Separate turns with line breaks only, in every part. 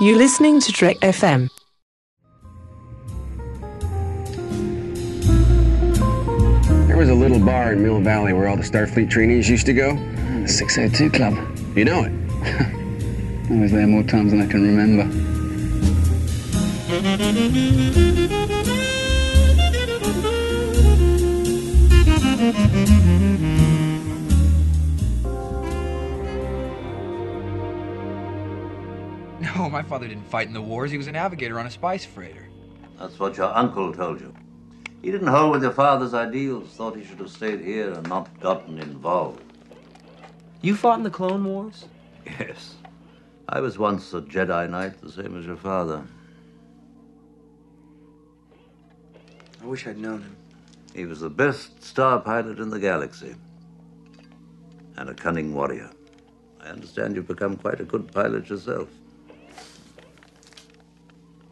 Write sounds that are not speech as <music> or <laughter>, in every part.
You're listening to Trek FM.
There was a little bar in Mill Valley where all the Starfleet trainees used to go.
The 602 Club.
You know it. <laughs>
I was there more times than I can remember.
No, my father didn't fight in the wars. He was a navigator on a spice freighter.
That's what your uncle told you. He didn't hold with your father's ideals, thought he should have stayed here and not gotten involved.
You fought in the Clone Wars?
Yes. I was once a Jedi Knight, the same as your father.
I wish I'd known him.
He was the best star pilot in the galaxy. And a cunning warrior. I understand you've become quite a good pilot yourself.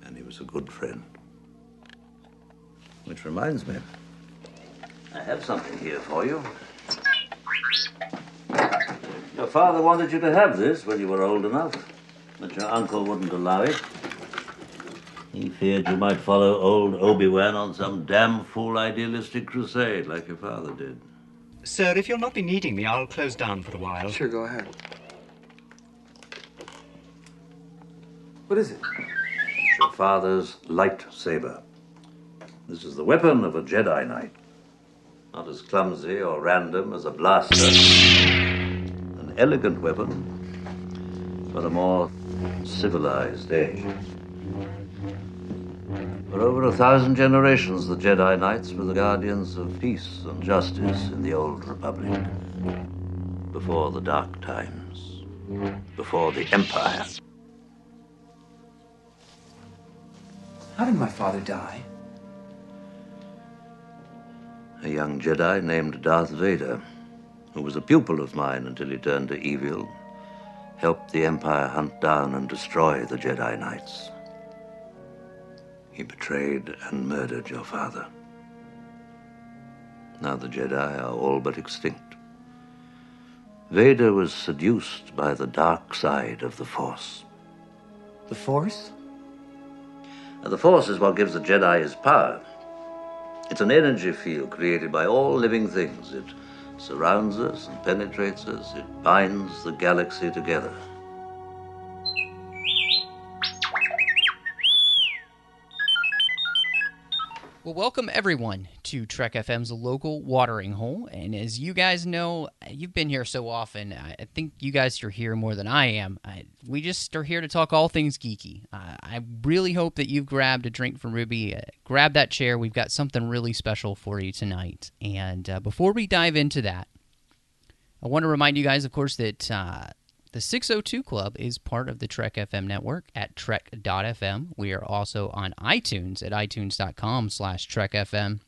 And he was a good friend. Which reminds me, I have something here for you. Your father wanted you to have this when you were old enough, but your uncle wouldn't allow it. He feared you might follow old Obi-Wan on some damn fool idealistic crusade like your father did.
Sir, if you'll not be needing me, I'll close down for a while.
Sure, go ahead. What is it?
Your father's lightsaber. This is the weapon of a Jedi Knight. Not as clumsy or random as a blaster. An elegant weapon for a more civilized age. For over a thousand generations, the Jedi Knights were the guardians of peace and justice in the Old Republic. Before the Dark Times. Before the Empire.
How did my father die?
a young Jedi named Darth Vader, who was a pupil of mine until he turned to evil, helped the Empire hunt down and destroy the Jedi Knights. He betrayed and murdered your father. Now the Jedi are all but extinct. Vader was seduced by the dark side of the Force.
The Force?
The Force is what gives the Jedi his power. It's an energy field created by all living things. It surrounds us and penetrates us. It binds the galaxy together.
Well, welcome everyone to Trek FM's local watering hole. And as you guys know, you've been here so often. I think you guys are here more than I am. I, we just are here to talk all things geeky. Uh, I really hope that you've grabbed a drink from Ruby. Uh, grab that chair. We've got something really special for you tonight. And uh, before we dive into that, I want to remind you guys, of course, that uh, the 602 Club is part of the Trek FM network at trek.fm. We are also on iTunes at itunes.com slash trekfm.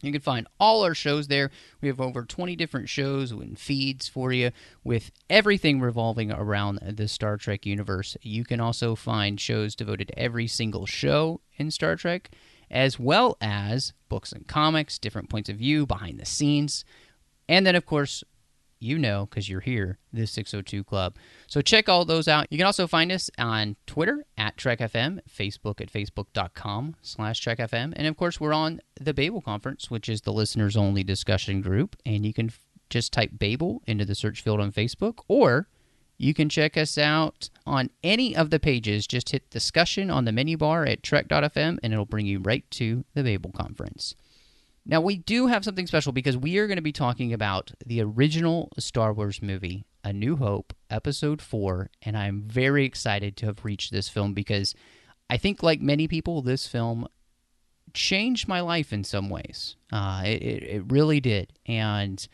You can find all our shows there. We have over 20 different shows and feeds for you with everything revolving around the Star Trek universe. You can also find shows devoted to every single show in Star Trek, as well as books and comics, different points of view, behind the scenes. And then, of course, you know because you're here, the 602 Club. So check all those out. You can also find us on Twitter at TrekFM, Facebook at facebook.com slash TrekFM, and of course we're on the Babel Conference, which is the listeners only discussion group, and you can just type Babel into the search field on Facebook, or you can check us out on any of the pages. Just hit discussion on the menu bar at Trek.fm, and it'll bring you right to the Babel Conference. Now, we do have something special because we are going to be talking about the original Star Wars movie, A New Hope, Episode 4, and I'm very excited to have reached this film because I think, like many people, this film changed my life in some ways. Uh, it, it, it really did. And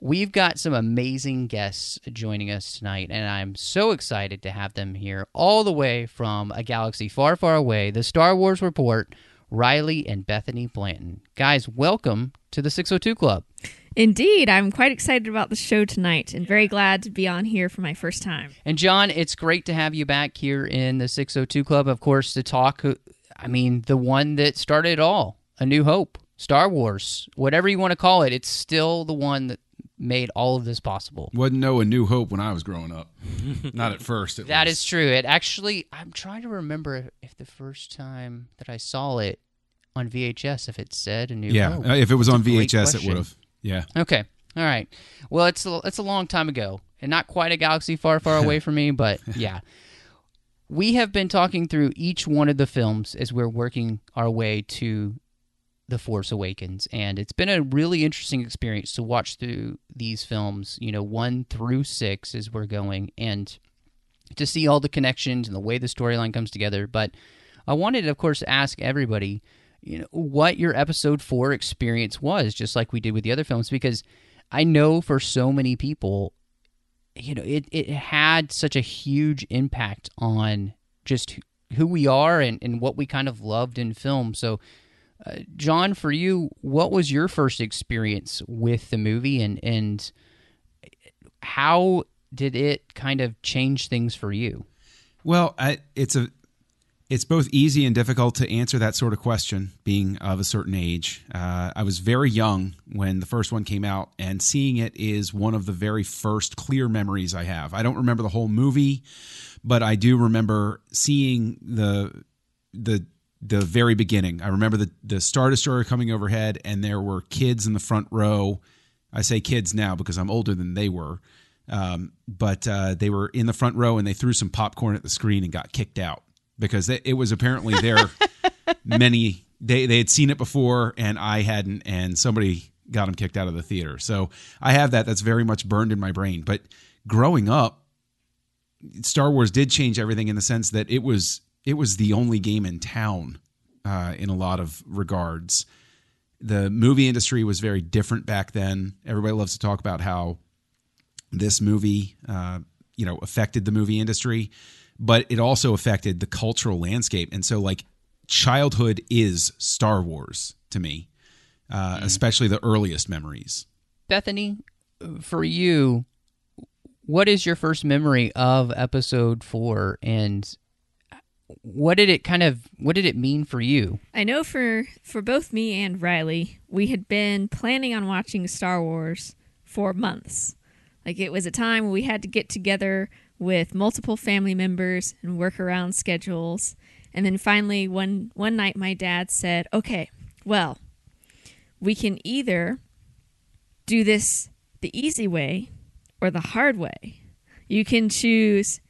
we've got some amazing guests joining us tonight, and I'm so excited to have them here all the way from a galaxy far, far away. The Star Wars Report. Riley and Bethany Blanton. Guys, welcome to the 602 Club.
Indeed, I'm quite excited about the show tonight and very glad to be on here for my first time.
And John, it's great to have you back here in the 602 Club, of course, to talk. Uh, I mean, the one that started it all A New Hope, Star Wars, whatever you want to call it, it's still the one that made all of this possible.
Wasn't no A New Hope when I was growing up. <laughs> Not at first. At
That
least.
is true. It actually, I'm trying to remember if the first time that I saw it on VHS, if it said a new.
Yeah,
Hope.
uh, if it was
That's
on VHS, it would have. Yeah.
Okay. All right. Well, it's a, it's a long time ago, and not quite a galaxy far, far away <laughs> from me, but yeah. We have been talking through each one of the films as we're working our way to The Force Awakens, and it's been a really interesting experience to watch through these films, you know, one through six as we're going, and to see all the connections and the way the storyline comes together. But I wanted, of course, ask everybody, you know, what your episode four experience was, just like we did with the other films, because I know for so many people, you know, it, it had such a huge impact on just who we are and, and what we kind of loved in film. So, uh, John, for you, what was your first experience with the movie and, and how did it kind of change things for you?
Well, I, it's a it's both easy and difficult to answer that sort of question, being of a certain age. Uh, I was very young when the first one came out, and seeing it is one of the very first clear memories I have. I don't remember the whole movie, but I do remember seeing the the the very beginning. I remember the the Star Destroyer coming overhead, and there were kids in the front row. I say kids now because I'm older than they were. Um, but uh, they were in the front row and they threw some popcorn at the screen and got kicked out because they, it was apparently there <laughs> many they they had seen it before and I hadn't and somebody got them kicked out of the theater. So I have that that's very much burned in my brain. But growing up, Star Wars did change everything in the sense that it was it was the only game in town uh, in a lot of regards. The movie industry was very different back then. Everybody loves to talk about how this movie, uh, you know, affected the movie industry, but it also affected the cultural landscape. And so, like, childhood is Star Wars to me, uh, especially the earliest memories.
Bethany, for you, what is your first memory of episode four and what did it kind of what did it mean for you?
I know for for both me and Riley, we had been planning on watching Star Wars for months. Like it was a time we had to get together with multiple family members and work around schedules. And then finally one one night my dad said, "Okay, well, we can either do this the easy way or the hard way. You can choose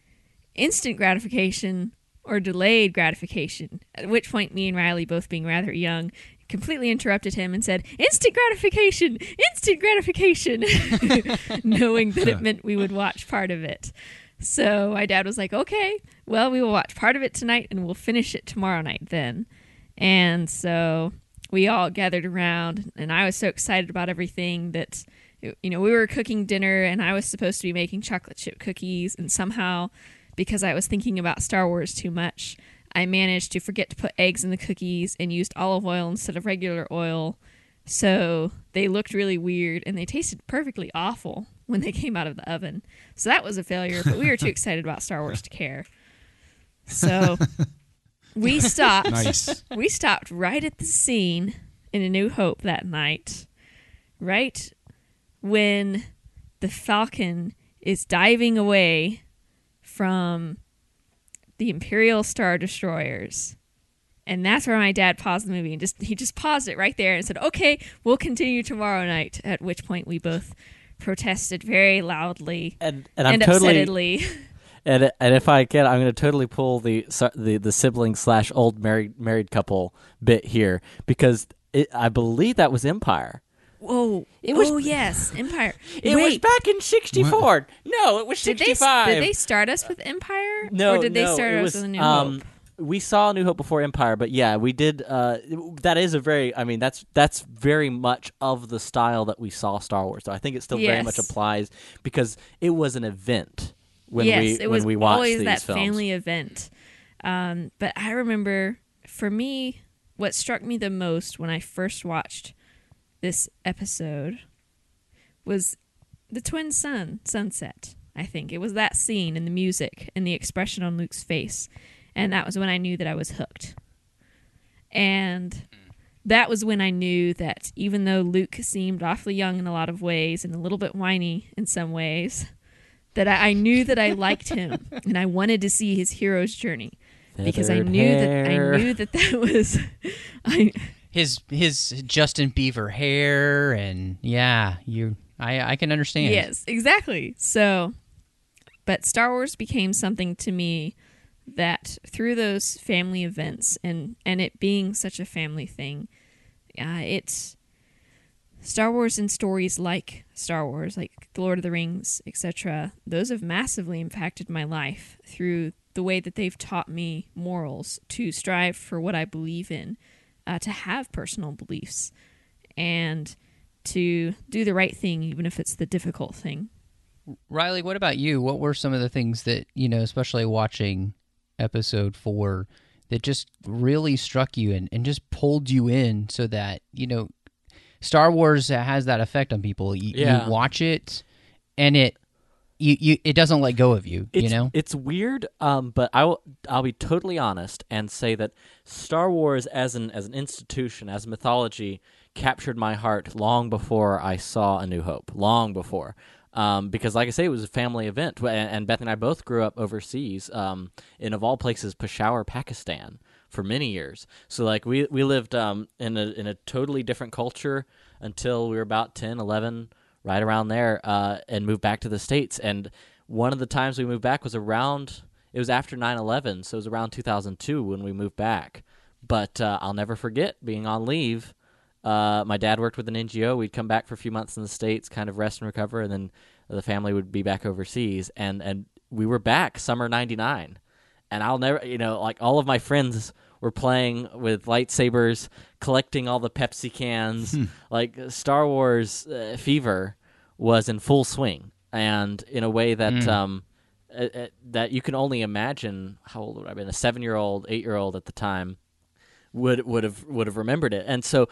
instant gratification or delayed gratification. At which point, me and Riley, both being rather young, completely interrupted him and said, Instant gratification! Instant gratification! <laughs> Knowing that it meant we would watch part of it. So my dad was like, Okay, well, we will watch part of it tonight and we'll finish it tomorrow night then. And so we all gathered around, and I was so excited about everything that you know, we were cooking dinner and I was supposed to be making chocolate chip cookies and somehow because I was thinking about Star Wars too much, I managed to forget to put eggs in the cookies and used olive oil instead of regular oil. So they looked really weird and they tasted perfectly awful when they <laughs> came out of the oven. So that was a failure, but we were too <laughs> excited about Star Wars to care. So <laughs> we stopped.
Nice.
We stopped right at the scene in A New Hope that night. Right when the Falcon is diving away from the Imperial Star Destroyers. And that's where my dad paused the movie and just he just paused it right there and said, "Okay, we'll continue tomorrow night." At which point we both protested very loudly
and and I'm totally
upsettedly.
and and if I can, I'm going to totally pull the the the sibling slash old married married couple bit here because it, I believe that was Empire.
Whoa!
It was-
oh yes, Empire. <laughs>
It was back in '64. No, it was
did they
'65.
did they start us with Empire?
No,
or did they
no,
start
it
us
was,
with a New
um,
Hope?
We saw New Hope before Empire, but yeah, we did. Uh, that is a very, I mean, that's that's very much of the style that we saw Star Wars. So I think it still very much applies because it was an event when
yes,
we
it
when
was
we watched
always
these
that
films.
family event. Um, but I remember, for me, what struck me the most when I first watched this episode was the twin sun sunset. I think it was that scene and the music and the expression on Luke's face, and that was when I knew that I was hooked. And that was when I knew that even though Luke seemed awfully young in a lot of ways and a little bit whiny in some ways, that I, I knew that I liked him <laughs> and I wanted to see his hero's journey because I knew that. I knew that that was <laughs> I
His his Justin Bieber hair and yeah, you I I can understand.
Yes, exactly. So, but Star Wars became something to me that through those family events and and it being such a family thing, uh, it's Star Wars and stories like Star Wars, like The Lord of the Rings, etc. Those have massively impacted my life through the way that they've taught me morals to strive for what I believe in, uh, to have personal beliefs, and to do the right thing, even if it's the difficult thing.
Riley, what about you? What were some of the things that, you know, especially watching episode four, that just really struck you and, and just pulled you in so that, you know, Star Wars has that effect on people. You,
Yeah.
you watch it and it you, you it doesn't let go of you,
It's,
you know?
it's weird, um, but I will. I'll be totally honest and say that Star Wars, as an as an institution, as mythology, captured my heart long before I saw A New Hope. Long before, um, because like I say, it was a family event, and, Beth and I both grew up overseas, um, in of all places, Peshawar, Pakistan, for many years. So like we we lived um, in a in a totally different culture until we were about 10, 11 right around there, uh, and moved back to the states. And one of the times we moved back was around. It was after 9-11, so it was around 2002 when we moved back. But uh, I'll never forget being on leave. Uh, my dad worked with an NGO. We'd come back for a few months in the states, kind of rest and recover, and then the family would be back overseas. And and we were back summer '99, and I'll never, you know, like all of my friends were playing with lightsabers, collecting all the Pepsi cans. Like Star Wars uh, fever was in full swing, and in a way that
Mm.
um, uh, uh, that you can only imagine. How old would I have been? A seven-year-old, eight-year-old at the time would would have would have remembered it, and so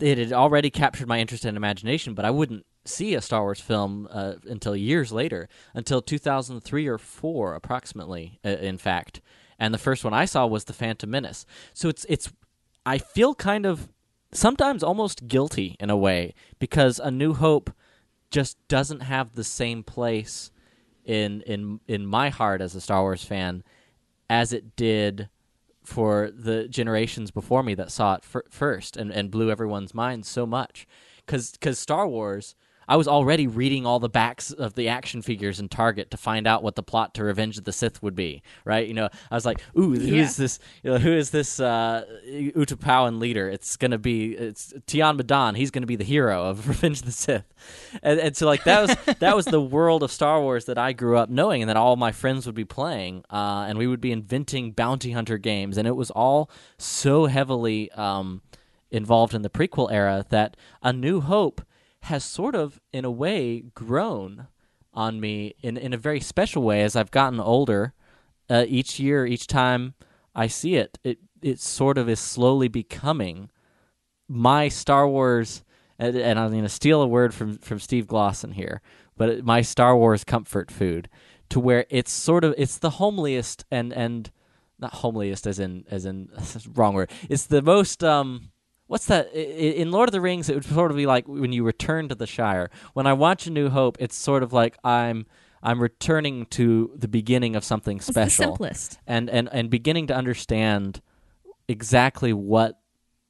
it had already captured my interest and imagination. But I wouldn't see a Star Wars film uh, until years later, until 2003 or four, approximately. Uh, in fact, and the first one I saw was The Phantom Menace. So it's it's I feel kind of sometimes almost guilty in a way because A New Hope just doesn't have the same place in in in my heart as a Star Wars fan as it did for the generations before me that saw it fir- first and, and blew everyone's minds so much because Star Wars I was already reading all the backs of the action figures in Target to find out what the plot to Revenge of the Sith would be, right? You know, I was like, "Ooh, who is
Yeah.
this? You know, who is this uh, Utapaun leader? It's gonna be it's Tion Medon. He's gonna be the hero of <laughs> Revenge of the Sith." And, and so, like that was <laughs> that was the world of Star Wars that I grew up knowing, and that all my friends would be playing, uh, and we would be inventing bounty hunter games, and it was all so heavily um, involved in the prequel era that A New Hope has sort of, in a way, grown on me in in a very special way as I've gotten older. Uh, each year, each time I see it, it it sort of is slowly becoming my Star Wars. And, and I'm going to steal a word from from Steve Glosson here, but it- my Star Wars comfort food, to where it's sort of it's the homeliest and and not homeliest as in as in <laughs> wrong word. It's the most um what's that in Lord of the Rings it would sort of be like when you return to the Shire. When I watch A New Hope, it's sort of like I'm I'm returning to the beginning of something
It's the
special.
simplest.
And and and beginning to understand exactly what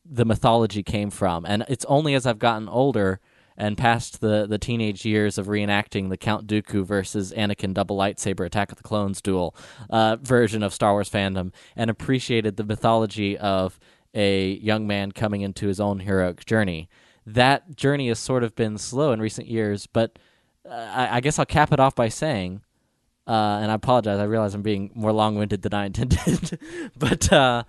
the mythology came from. And it's only as I've gotten older and past the, the teenage years of reenacting the Count Dooku versus Anakin double lightsaber Attack of the Clones duel uh, version of Star Wars fandom and appreciated the mythology of a young man coming into his own heroic journey. That journey has sort of been slow in recent years, but uh, I, guess I'll cap it off by saying uh, and I apologize. I realize I'm being more long-winded than I <laughs> intended, but uh,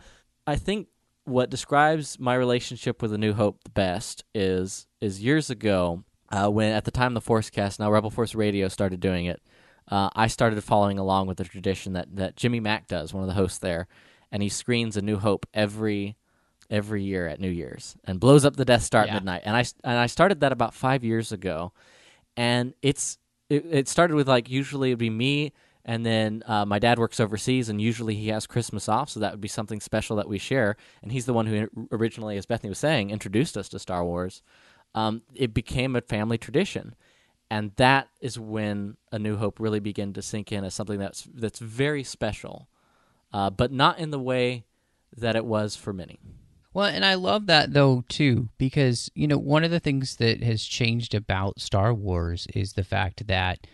I think what describes my relationship with A New Hope the best is is years ago uh, when at the time the Forcecast, now Rebel Force Radio, started doing it. Uh, I started following along with the tradition that that Jimmy Mac does, one of the hosts there, and he screens A New Hope every every year at New Year's and blows up the Death Star
Yeah.
at midnight. And I and I started that about five years ago, and it's it, it started with like usually it'd be me And then uh, my dad works overseas, and usually he has Christmas off, so that would be something special that we share. And he's the one who originally, as Bethany was saying, introduced us to Star Wars. Um, it became a family tradition, and that is when A New Hope really began to sink in as something that's that's very special, uh, but not in the way that it was for many.
Well, and I love that though too because you know one of the things that has changed about Star Wars is the fact that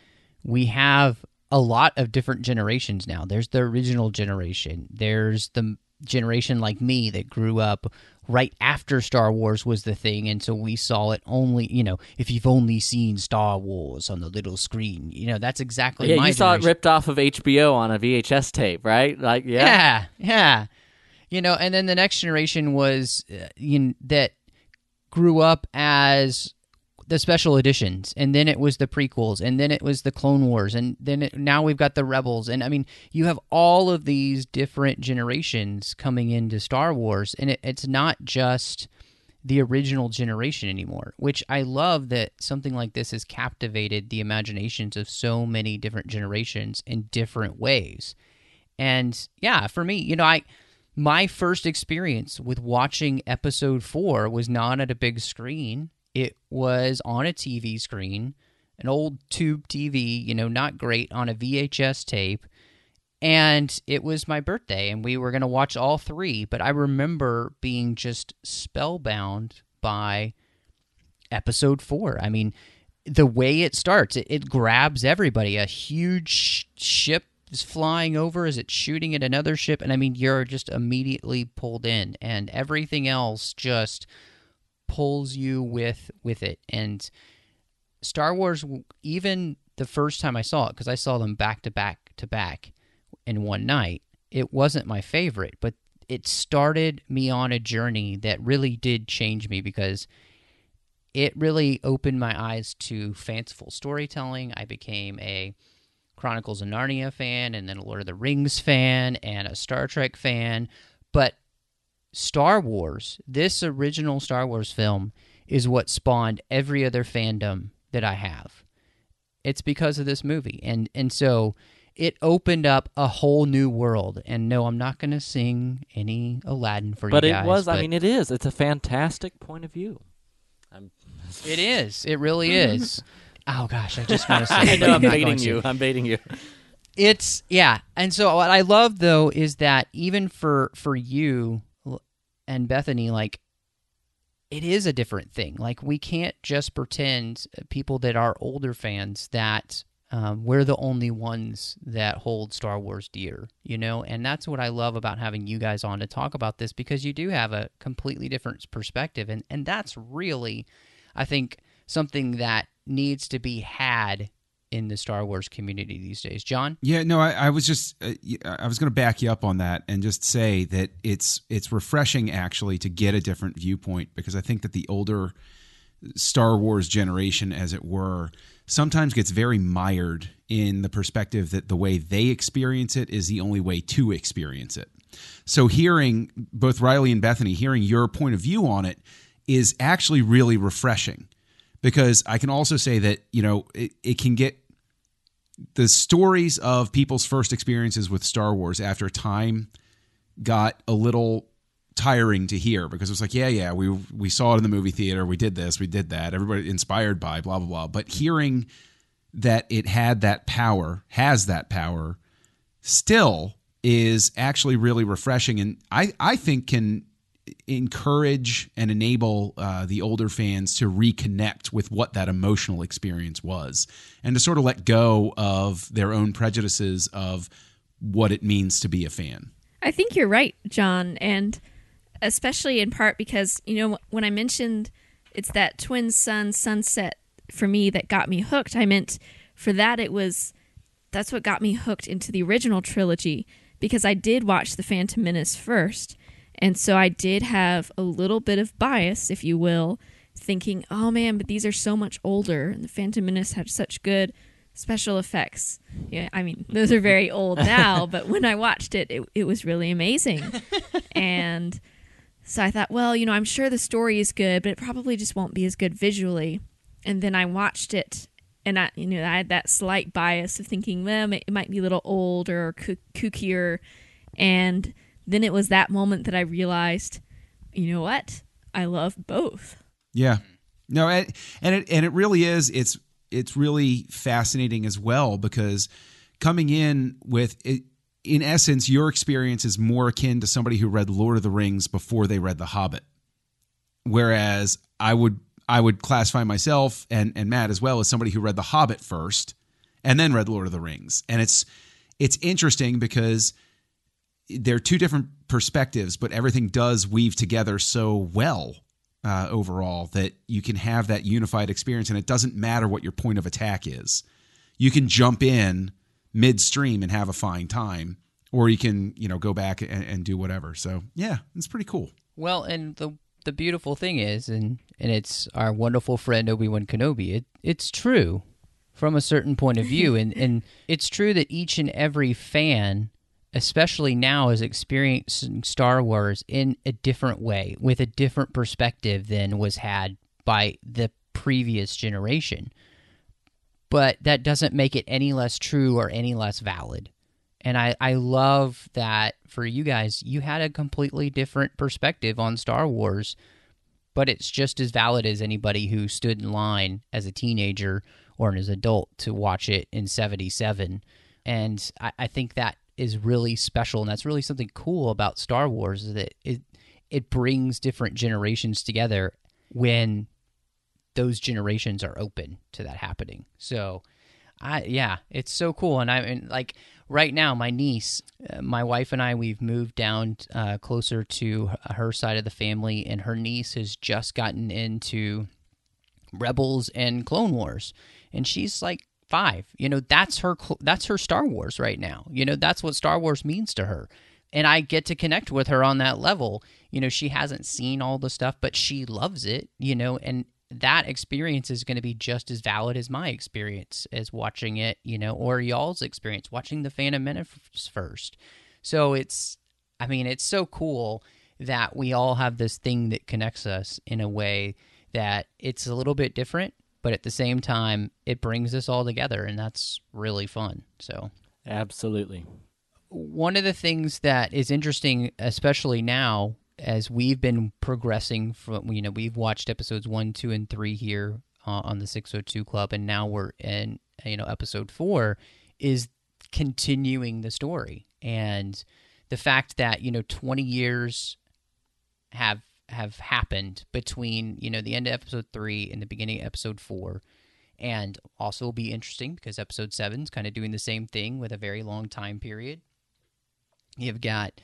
we have a lot of different generations now. There's the original generation. There's the generation like me that grew up right after Star Wars was the thing, and so we saw it only. You know, if you've only seen Star Wars on the little screen, you know that's exactly.
Yeah,
my
you saw
generation.
it ripped off of HBO on a VHS tape, right? Like, yeah,
yeah, yeah. You know, and then the next generation was uh, you know, that grew up as the special editions, and then it was the prequels, and then it was the Clone Wars, and then it, now we've got the Rebels, and I mean, you have all of these different generations coming into Star Wars, and it, it's not just the original generation anymore. Which I love that something like this has captivated the imaginations of so many different generations in different ways. And yeah, for me, you know, I my first experience with watching episode 4 was not at a big screen. It was on a TV screen, an old tube TV, you know, not great on a VHS tape. And it was my birthday and we were going to watch all 3, but I remember being just spellbound by episode 4. I mean, the way it starts, it, it grabs everybody. A huge ship is flying over Is it shooting at another ship? And i mean you're just immediately pulled in and everything else just pulls you with with it. And star wars even the first time i saw it because i saw them back to back to back in one night it wasn't my favorite but it started me on a journey that really did change me because it really opened my eyes to fanciful storytelling. I became a Chronicles of Narnia fan and then a Lord of the Rings fan and a Star Trek fan. But Star Wars, this original Star Wars film, is what spawned every other fandom that I have. It's because of this movie. And and so it opened up a whole new world. And no, I'm not going to sing any Aladdin for
but
you guys.
But it was.
but
I mean, it is. It's a fantastic point of view. I'm...
it is. It really <laughs> is. Oh gosh, I just want to <laughs> say.
I know I'm baiting you. I'm baiting you.
It's yeah, and so what I love though is that even for for you and Bethany, like it is a different thing. Like we can't just pretend uh, people that are older fans that um, we're the only ones that hold Star Wars dear, you know, and that's what I love about having you guys on to talk about this because you do have a completely different perspective, and and that's really, I think, something that needs to be had in the Star Wars community these days. John?
Yeah, no, I, I was just uh, I was going to back you up on that and just say that it's it's refreshing actually to get a different viewpoint because I think that the older Star Wars generation, as it were, sometimes gets very mired in the perspective that the way they experience it is the only way to experience it. So hearing both Riley and Bethany, hearing your point of view on it is actually really refreshing because I can also say that you know it, it can get the stories of people's first experiences with Star Wars after time got a little tiring to hear because it was like yeah yeah we we saw it in the movie theater. We did this. We did that. Everybody inspired by blah blah blah. But hearing that it had that power has that power still is actually really refreshing. And I I think can encourage and enable uh, the older fans to reconnect with what that emotional experience was and to sort of let go of their own prejudices of what it means to be a fan.
I think you're right, John, and especially in part because, you know, when I mentioned it's that twin sun sunset for me that got me hooked, I meant for that it was that's what got me hooked into the original trilogy because I did watch The Phantom Menace first and so I did have a little bit of bias, if you will, thinking, oh man, but these are so much older, and the Phantom Menace had such good special effects. Yeah, I mean, <laughs> those are very old now, <laughs> but when I watched it, it, it was really amazing. <laughs> and so I thought, well, you know, I'm sure the story is good, but it probably just won't be as good visually. And then I watched it and I, you know, I had that slight bias of thinking, well, it might be a little old or koo- kookier, and then it was that moment that I realized, you know what, I love both.
Yeah. No, and, and it and it really is. It's it's really fascinating as well because coming in with it, in essence, your experience is more akin to somebody who read Lord of the Rings before they read The Hobbit, whereas I would I would classify myself and and Matt as well as somebody who read The Hobbit first and then read Lord of the Rings, and it's it's interesting because they're two different perspectives, but everything does weave together so well uh, overall that you can have that unified experience, and it doesn't matter what your point of attack is. You can jump in midstream and have a fine time, or you can you know go back and, and do whatever. So yeah, it's pretty cool.
Well, and the the beautiful thing is, and and it's our wonderful friend Obi Wan Kenobi. It it's true from a certain point of view, <laughs> and and it's true that each and every fan especially now is experiencing Star Wars in a different way with a different perspective than was had by the previous generation. But that doesn't make it any less true or any less valid. And I, I love that for you guys, you had a completely different perspective on Star Wars, but it's just as valid as anybody who stood in line as a teenager or as an adult to watch it in 77. And I, I think that is really special, and that's really something cool about Star Wars is that it it brings different generations together when those generations are open to that happening. So, I yeah, it's so cool, and I and like right now, my niece, uh, my wife and I, we've moved down uh, closer to her side of the family, and her niece has just gotten into Rebels and Clone Wars, and she's like five. You know, that's her that's her Star Wars right now. You know, that's what Star Wars means to her. And I get to connect with her on that level. You know, she hasn't seen all the stuff, but she loves it, you know, and that experience is going to be just as valid as my experience as watching it, you know, or y'all's experience watching the Phantom Menace first. So it's I mean, it's so cool that we all have this thing that connects us in a way that it's a little bit different but at the same time it brings us all together and that's really fun so.
Absolutely.
One of the things that is interesting especially now as we've been progressing from you know we've watched episodes 1 2 and 3 here uh, on the 602 club and now we're in you know episode 4 is continuing the story. And the fact that you know 20 years have have happened between you know the end of episode three and the beginning of episode four. And also will be interesting because episode seven is kind of doing the same thing with a very long time period. You've got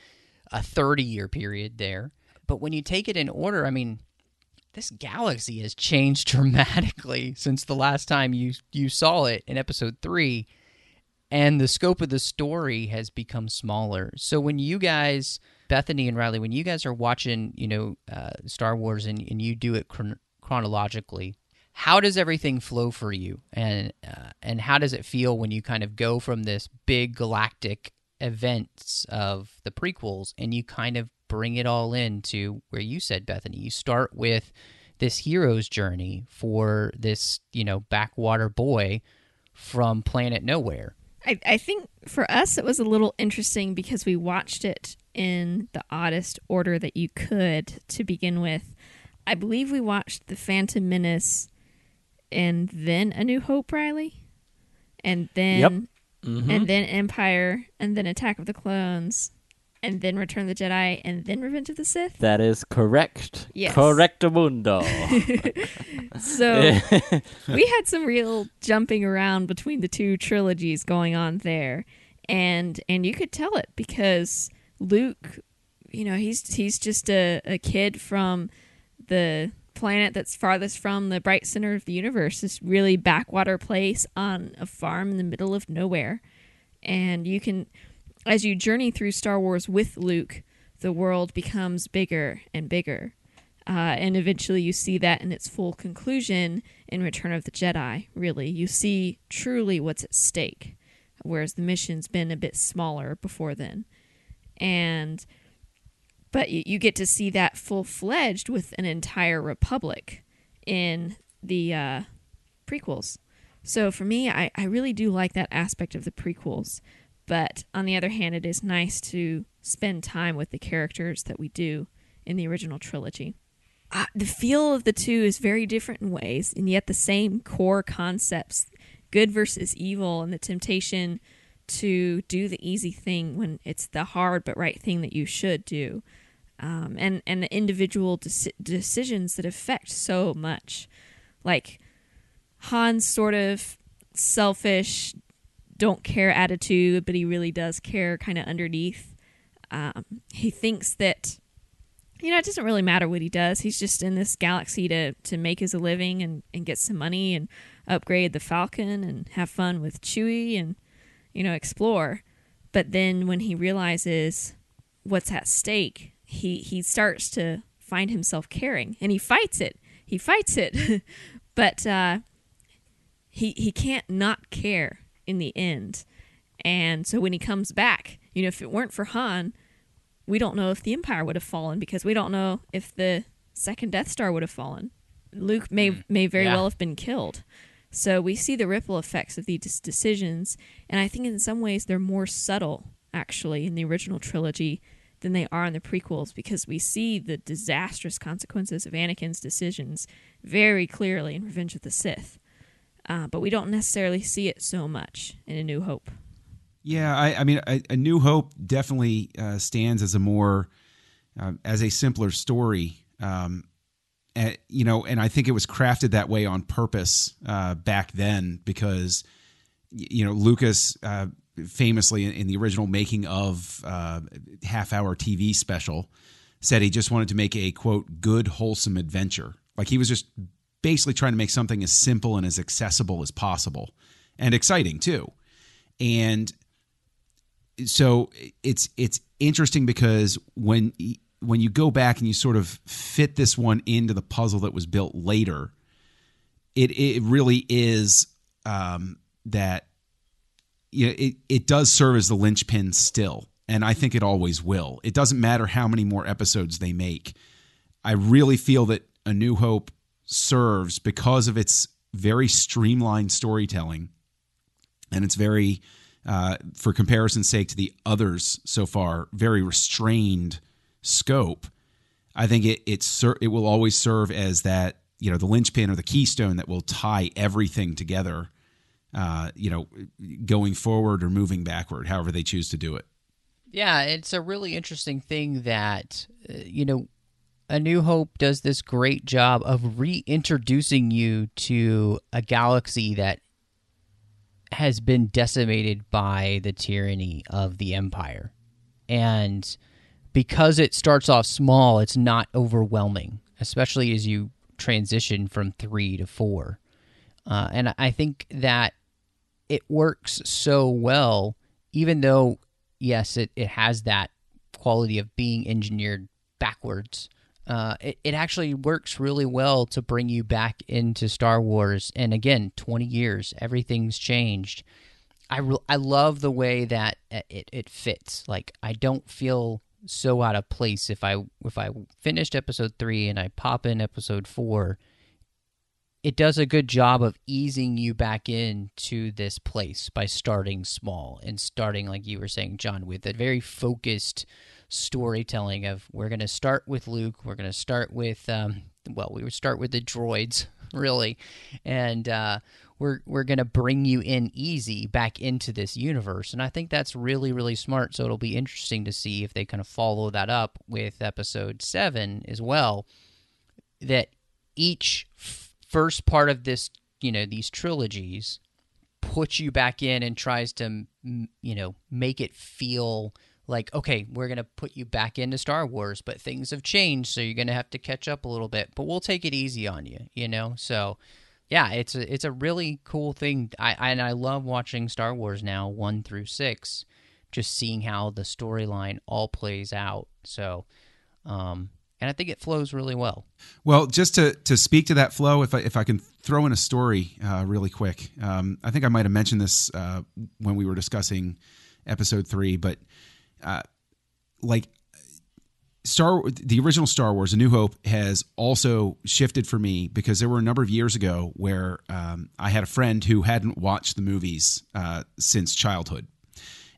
a 30 year period there. But when you take it in order i mean this galaxy has changed <laughs> dramatically since the last time you you saw it in episode 3 and the scope of the story has become smaller so when you guys Bethany and Riley, when you guys are watching, you know, uh, Star Wars and, and you do it chron- chronologically, how does everything flow for you, and uh, and how does it feel when you kind of go from this big galactic events of the prequels and you kind of bring it all into where you said Bethany, you start with this hero's journey for this, you know, backwater boy from planet nowhere.
I, I think for us it was a little interesting because we watched it in the oddest order that you could to begin with. I believe we watched The Phantom Menace and then A New Hope, Riley, and then
yep. mm-hmm.
and then Empire, and then Attack of the Clones, and then Return of the Jedi, and then Revenge of the Sith.
That is correct.
Yes.
Correctamundo. <laughs>
so <laughs> we had some real jumping around between the two trilogies going on there, and and you could tell it because Luke, you know, he's he's just a, a kid from the planet that's farthest from the bright center of the universe, this really backwater place on a farm in the middle of nowhere. And you can as you journey through Star Wars with Luke, the world becomes bigger and bigger. Uh, and eventually you see that in its full conclusion in Return of the Jedi, really. You see truly what's at stake, whereas the mission's been a bit smaller before then and but you, you get to see that full fledged with an entire republic in the uh, prequels. So for me, I, I really do like that aspect of the prequels. But on the other hand, it is nice to spend time with the characters that we do in the original trilogy. Uh, the feel of the two is very different in ways, and yet the same core concepts good versus evil, and the temptation to do the easy thing when it's the hard but right thing that you should do. Um, and, and the individual deci- decisions that affect so much. Like Han's sort of selfish, don't care attitude, but he really does care kind of underneath. Um, he thinks that you know it doesn't really matter what he does. He's just in this galaxy to to make his a living and and get some money and upgrade the Falcon and have fun with Chewie and you know explore. But then when he realizes what's at stake, he he starts to find himself caring and he fights it. He fights it, <laughs> but uh, he he can't not care in the end. And so when he comes back, you know, if it weren't for Han, we don't know if the Empire would have fallen because we don't know if the second Death Star would have fallen. Luke may mm, may very
Yeah.
well have been killed. So we see the ripple effects of these decisions, and I think in some ways they're more subtle actually in the original trilogy than they are in the prequels because we see the disastrous consequences of Anakin's decisions very clearly in Revenge of the Sith. Uh, but we don't necessarily see it so much in A New Hope.
Yeah, I, I mean, a, a New Hope definitely uh, stands as a more, uh, as a simpler story. Um, you know, and I think it was crafted that way on purpose uh, back then because, you know, Lucas uh, famously in, in the original making of uh, half hour TV special said he just wanted to make a quote good wholesome adventure. Like he was just basically trying to make something as simple and as accessible as possible and exciting too. And so it's it's interesting because when when you go back and you sort of fit this one into the puzzle that was built later, it it really is um, that you know, it it does serve as the linchpin still, and I think it always will. It doesn't matter how many more episodes they make. I really feel that A New Hope serves because of its very streamlined storytelling and it's very uh, for comparison's sake to the others so far very restrained scope i think it it, ser- it will always serve as that you know the linchpin or the keystone that will tie everything together uh, you know going forward or moving backward however they choose to do it.
Yeah, it's a really interesting thing that, uh, you know, A New Hope does this great job of reintroducing you to a galaxy that has been decimated by the tyranny of the Empire. And because it starts off small, it's not overwhelming, especially as you transition from three to four. Uh, and I think that it works so well, even though, yes, it, it has that quality of being engineered backwards. Uh, it, it actually works really well to bring you back into Star Wars. And again, 20 years, everything's changed. I, re- I love the way that it, it fits. Like, I don't feel so out of place if I if I finished episode three and I pop in episode four it does a good job of easing you back into this place by starting small and starting like you were saying john with a very focused storytelling of we're going to start with luke we're going to start with um, well we would start with the droids <laughs> really and uh, we're we're going to bring you in easy back into this universe and i think that's really really smart so it'll be interesting to see if they kind of follow that up with episode 7 as well that each f- first part of this, you know, these trilogies puts you back in and tries to, you know, make it feel like, okay, we're going to put you back into Star Wars, but things have changed, so you're going to have to catch up a little bit, but we'll take it easy on you, you know? So, yeah, it's a it's a really cool thing. I and I love watching Star Wars now, 1 through 6, just seeing how the storyline all plays out. So, um and I think it flows really well.
Well, just to to speak to that flow, if I if I can throw in a story uh, really quick, um, I think I might have mentioned this uh, when we were discussing episode three, but uh, like Star the original Star Wars, A New Hope, has also shifted for me because there were a number of years ago where um, I had a friend who hadn't watched the movies uh, since childhood,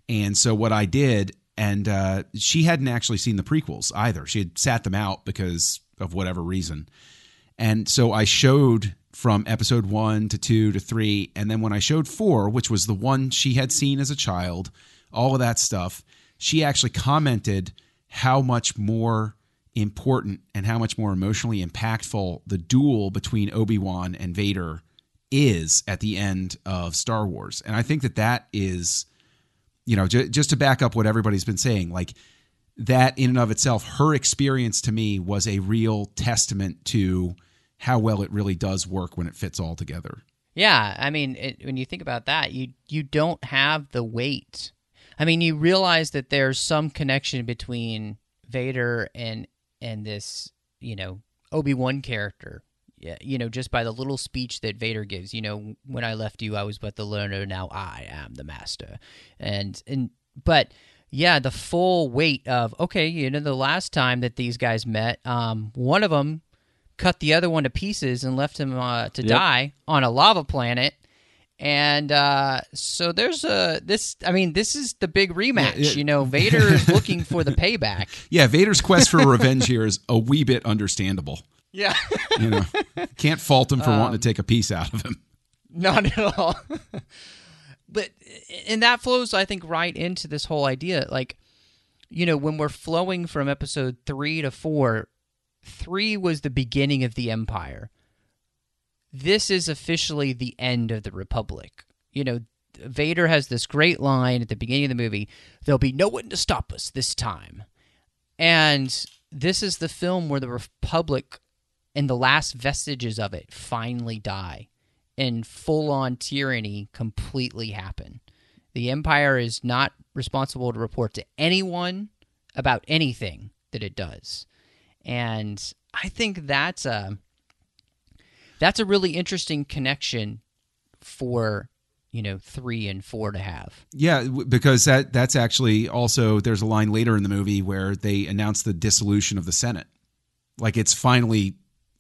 and so what I did, and uh, she hadn't actually seen the prequels either. She had sat them out because of whatever reason, and so I showed from episode one to two to three, and then when I showed four, which was the one she had seen as a child, all of that stuff, she actually commented how much more important and how much more emotionally impactful the duel between Obi-Wan and Vader is at the end of Star Wars. And I think that that is you know, j- just to back up what everybody's been saying, like that in and of itself, her experience to me was a real testament to how well it really does work when it fits all together.
Yeah, I mean, it, when you think about that, you you don't have the weight. I mean, you realize that there's some connection between Vader and and this, you know, Obi Wan character. Yeah, you know, just by the little speech that Vader gives. You know, when I left you, I was but the learner. Now I am the master. And and but yeah, the full weight of okay, you know, the last time that these guys met, um, one of them cut the other one to pieces and left him uh, to
Yep.
die on a lava planet. And uh, so there's a this. I mean, this is the big rematch.
Yeah, yeah.
You know, Vader is looking for the payback. <laughs>
Yeah, Vader's quest for revenge here is a wee bit understandable.
Yeah, <laughs>
You know, can't fault him for
Um,
wanting to take a piece out of him.
not at all. <laughs> but and that flows, I think, right into this whole idea. Like, you know, when we're flowing from episode three to four, three was the beginning of the Empire. This is officially the end of the Republic. You know, Vader has this great line at the beginning of the movie There'll be no one to stop us this time. And this is the film where the Republic and the last vestiges of it finally die and full on tyranny completely happen. The Empire is not responsible to report to anyone about anything that it does. And I think that's a that's a really interesting connection for, you know, 3 and 4 to have.
Yeah, because that that's actually also there's a line later in the movie where they announce the dissolution of the Senate. Like it's finally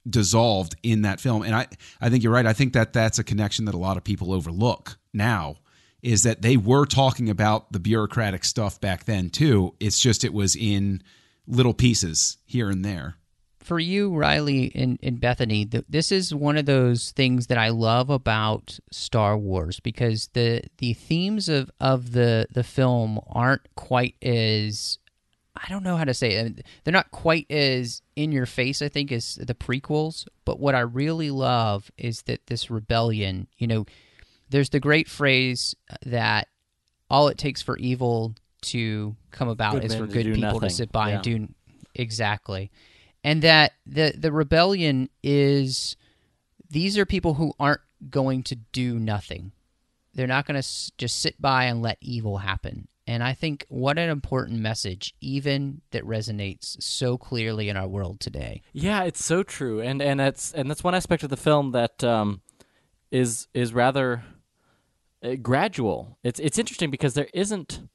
dissolved in that film and I I think you're right. I think that that's a connection that a lot of people overlook now is that they were talking about the bureaucratic stuff back then too. It's just it was in little pieces here and there.
For you, Riley and, and Bethany, th- this is one of those things that I love about Star Wars because the the themes of, of the the film aren't quite as I don't know how to say it. I mean, They're not quite as in your face, I think, as the prequels. But what I really love is that this rebellion, you know, there's the great phrase that all it takes for evil to come about
Good
is for good people to sit by and do exactly and that the the rebellion is these are people who aren't going to do nothing. They're not going to s- just sit by and let evil happen. And i think what an important message even that resonates so clearly in our world today.
Yeah, it's so true, and and that's and that's one aspect of the film that um, is is rather uh, gradual. It's it's interesting because there isn't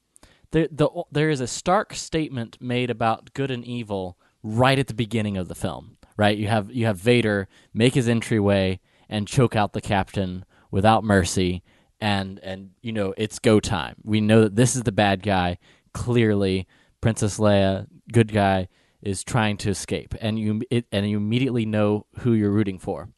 there the there is a stark statement made about good and evil right at the beginning of the film. Right, you have you have Vader make his entryway and choke out the captain without mercy, and and you know it's go time. We know that this is the bad guy. Clearly, Princess Leia, good guy, is trying to escape, and you it, and you immediately know who you're rooting for.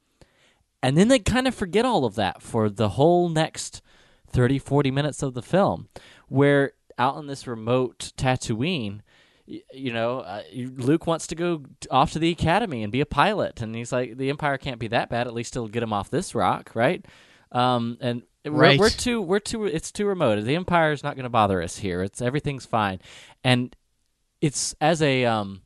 And then they kind of forget all of that for the whole next 30, 40 minutes of the film, where out in this remote Tatooine, you know, uh, Luke wants to go off to the academy and be a pilot, and he's like, the Empire can't be that bad. At least it'll get him off this rock, right? Um, and we're, we're too, we're too, it's too remote. The Empire's not going to bother us here. It's everything's fine, and it's as a um,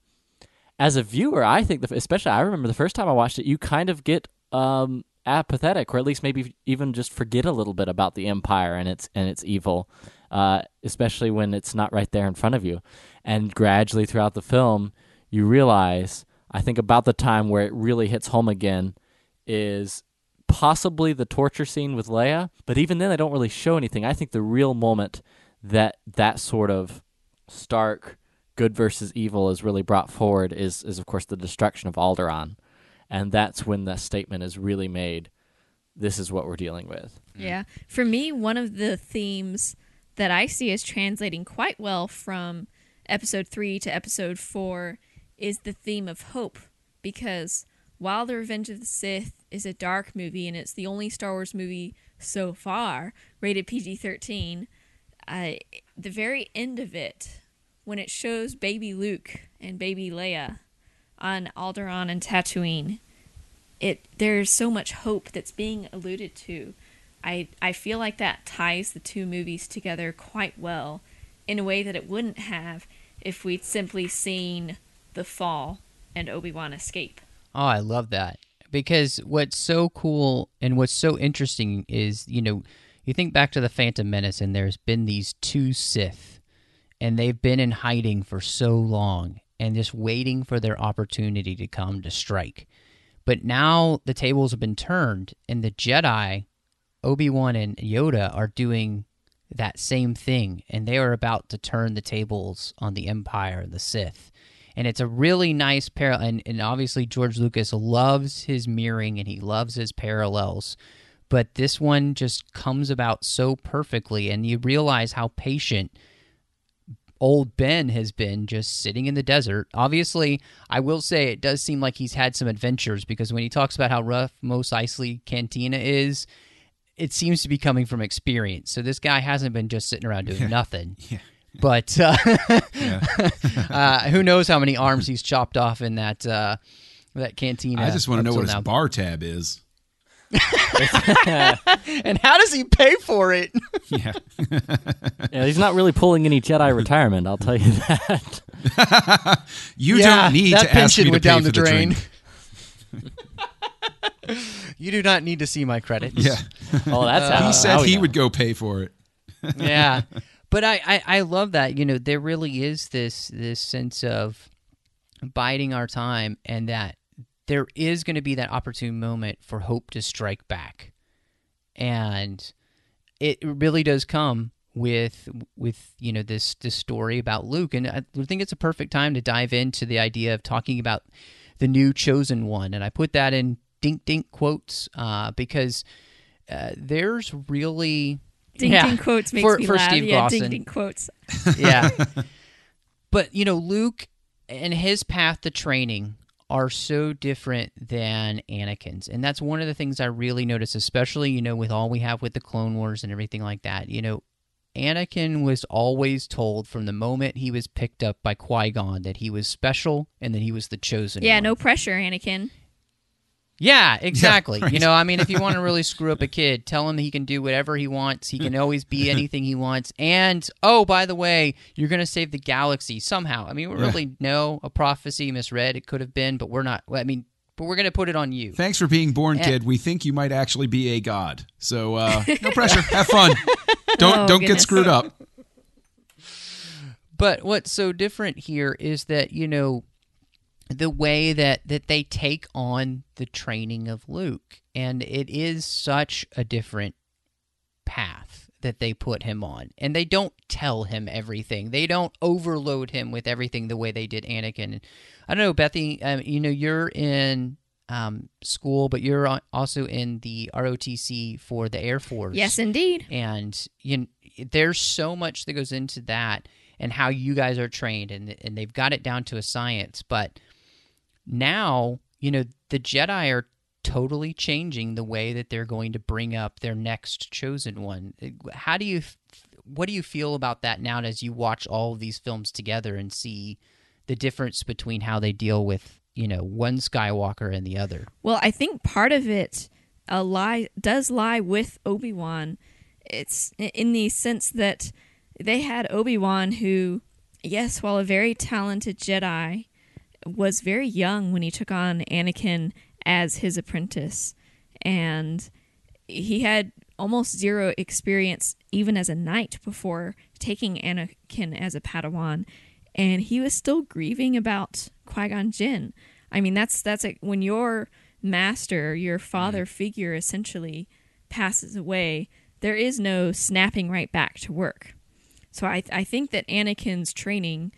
as a viewer, I think, the, especially I remember the first time I watched it, you kind of get um, apathetic, or at least maybe even just forget a little bit about the Empire and its and its evil, uh, especially when it's not right there in front of you. And gradually throughout the film, you realize, I think, about the time where it really hits home again is possibly the torture scene with Leia, but even then, they don't really show anything. I think the real moment that that sort of stark good versus evil is really brought forward is is of course the destruction of Alderaan, and that's when the statement is really made. This is what we're dealing with. Mm-hmm.
Yeah. For me, one of the themes that I see as translating quite well from episode three to episode four is the theme of hope. Because while The Revenge of the Sith is a dark movie and it's the only Star Wars movie so far rated PG 13, uh, the very end of it, when it shows baby Luke and baby Leia on Alderaan and Tatooine, it there's so much hope that's being alluded to. I I feel like that ties the two movies together quite well in a way that it wouldn't have if we'd simply seen the fall and Obi-Wan escape.
Oh, I love that. Because what's so cool and what's so interesting is, you know, you think back to the Phantom Menace and there's been these two Sith and they've been in hiding for so long and just waiting for their opportunity to come to strike. But now the tables have been turned and the Jedi, Obi-Wan and Yoda are doing that same thing and they are about to turn the tables on the Empire and the Sith and it's a really nice parallel. And, and obviously, George Lucas loves his mirroring and he loves his parallels, but this one just comes about so perfectly, and you realize how patient old Ben has been just sitting in the desert. Obviously, I will say it does seem like he's had some adventures because when he talks about how rough Mos Eisley Cantina is, it seems to be coming from experience. So this guy hasn't been just sitting around doing nothing. <laughs>
Yeah.
But uh, <laughs> uh, who knows how many arms he's chopped off in that uh, that cantina?
I just want to know
till
what his
now.
bar tab is. <laughs>
and how does he pay for it?
Yeah.
Yeah, he's not really pulling any Jedi retirement. I'll tell you that.
you
Yeah,
don't need
that
to ask
pension
me to
went
pay
down
for
the drain.
drink.
You do not need to see my credits.
Yeah. <laughs>
Oh, that's <laughs> how
he said
how
he
know.
would go pay for it. <laughs>
yeah but I, I i love that you know there really is this this sense of biding our time and that there is going to be that opportune moment for hope to strike back and it really does come with with you know this this story about luke and i think it's a perfect time to dive into the idea of talking about the new chosen one and i put that in dink dink quotes uh, because uh, there's really
Ding
yeah,
ding quotes makes
for,
me
for
laugh.
Steve
yeah,
Glosson.
ding ding quotes. <laughs>
yeah. <laughs> But, you know, Luke and his path to training are so different than Anakin's. And that's one of the things I really notice, especially, you know, with all we have with the Clone Wars and everything like that. You know, Anakin was always told from the moment he was picked up by Qui Gon that he was special and that he was the chosen
Yeah,
one.
no pressure, Anakin.
Yeah, exactly.
right.
You know, I mean, if you want to <laughs> really screw up a kid, tell him he can do whatever he wants. He can always be anything he wants. And oh, by the way, you're going to save the galaxy somehow. I mean, we
Yeah.
really know a prophecy misread. It could have been, but we're not. I mean, but we're going to put it on you.
Thanks for being born,
Eh.
kid. We think you might actually be a god. So uh, <laughs> no pressure. Have fun. <laughs> Don't
Oh,
don't get screwed up.
But what's so different here is that you know the way that that they take on the training of Luke, and it is such a different path that they put him on, and they don't tell him everything. They don't overload him with everything the way they did Anakin. I don't know, Bethy. Um, you know, you're in um, school, but you're also in the ROTC for the Air Force
Yes, indeed.
and you there's so much that goes into that and how you guys are trained and and they've got it down to a science but now you know the jedi are totally changing the way that they're going to bring up their next chosen one how do you what do you feel about that now as you watch all of these films together and see the difference between how they deal with you know one skywalker and the other
Well, I think part of it uh, lie does lie with Obi Wan. It's in the sense that they had Obi Wan, who, yes, while a very talented Jedi, was very young when he took on Anakin as his apprentice, and he had almost zero experience even as a knight before taking Anakin as a Padawan, and he was still grieving about Qui Gon Jinn. I mean, that's that's like when your master, your father figure, essentially passes away. There is no snapping right back to work. So I I think that Anakin's training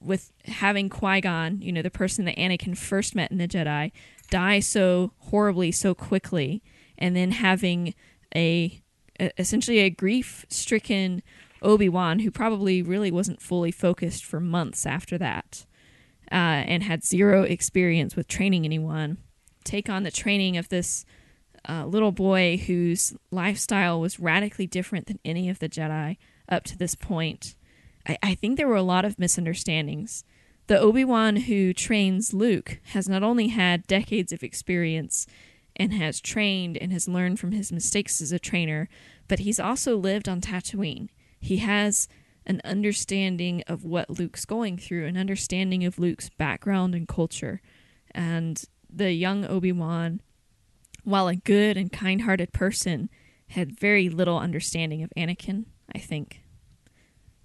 with having Qui Gon, you know, the person that Anakin first met in the Jedi, die so horribly, so quickly, and then having a, a essentially a grief stricken Obi Wan who probably really wasn't fully focused for months after that, uh, and had zero experience with training anyone, take on the training of this uh, little boy whose lifestyle was radically different than any of the Jedi up to this point. I, I think there were a lot of misunderstandings. The Obi Wan who trains Luke has not only had decades of experience and has trained and has learned from his mistakes as a trainer, but he's also lived on Tatooine. He has an understanding of what Luke's going through, an understanding of Luke's background and culture. And the young Obi Wan, while a good and kind hearted person, had very little understanding of Anakin, I think.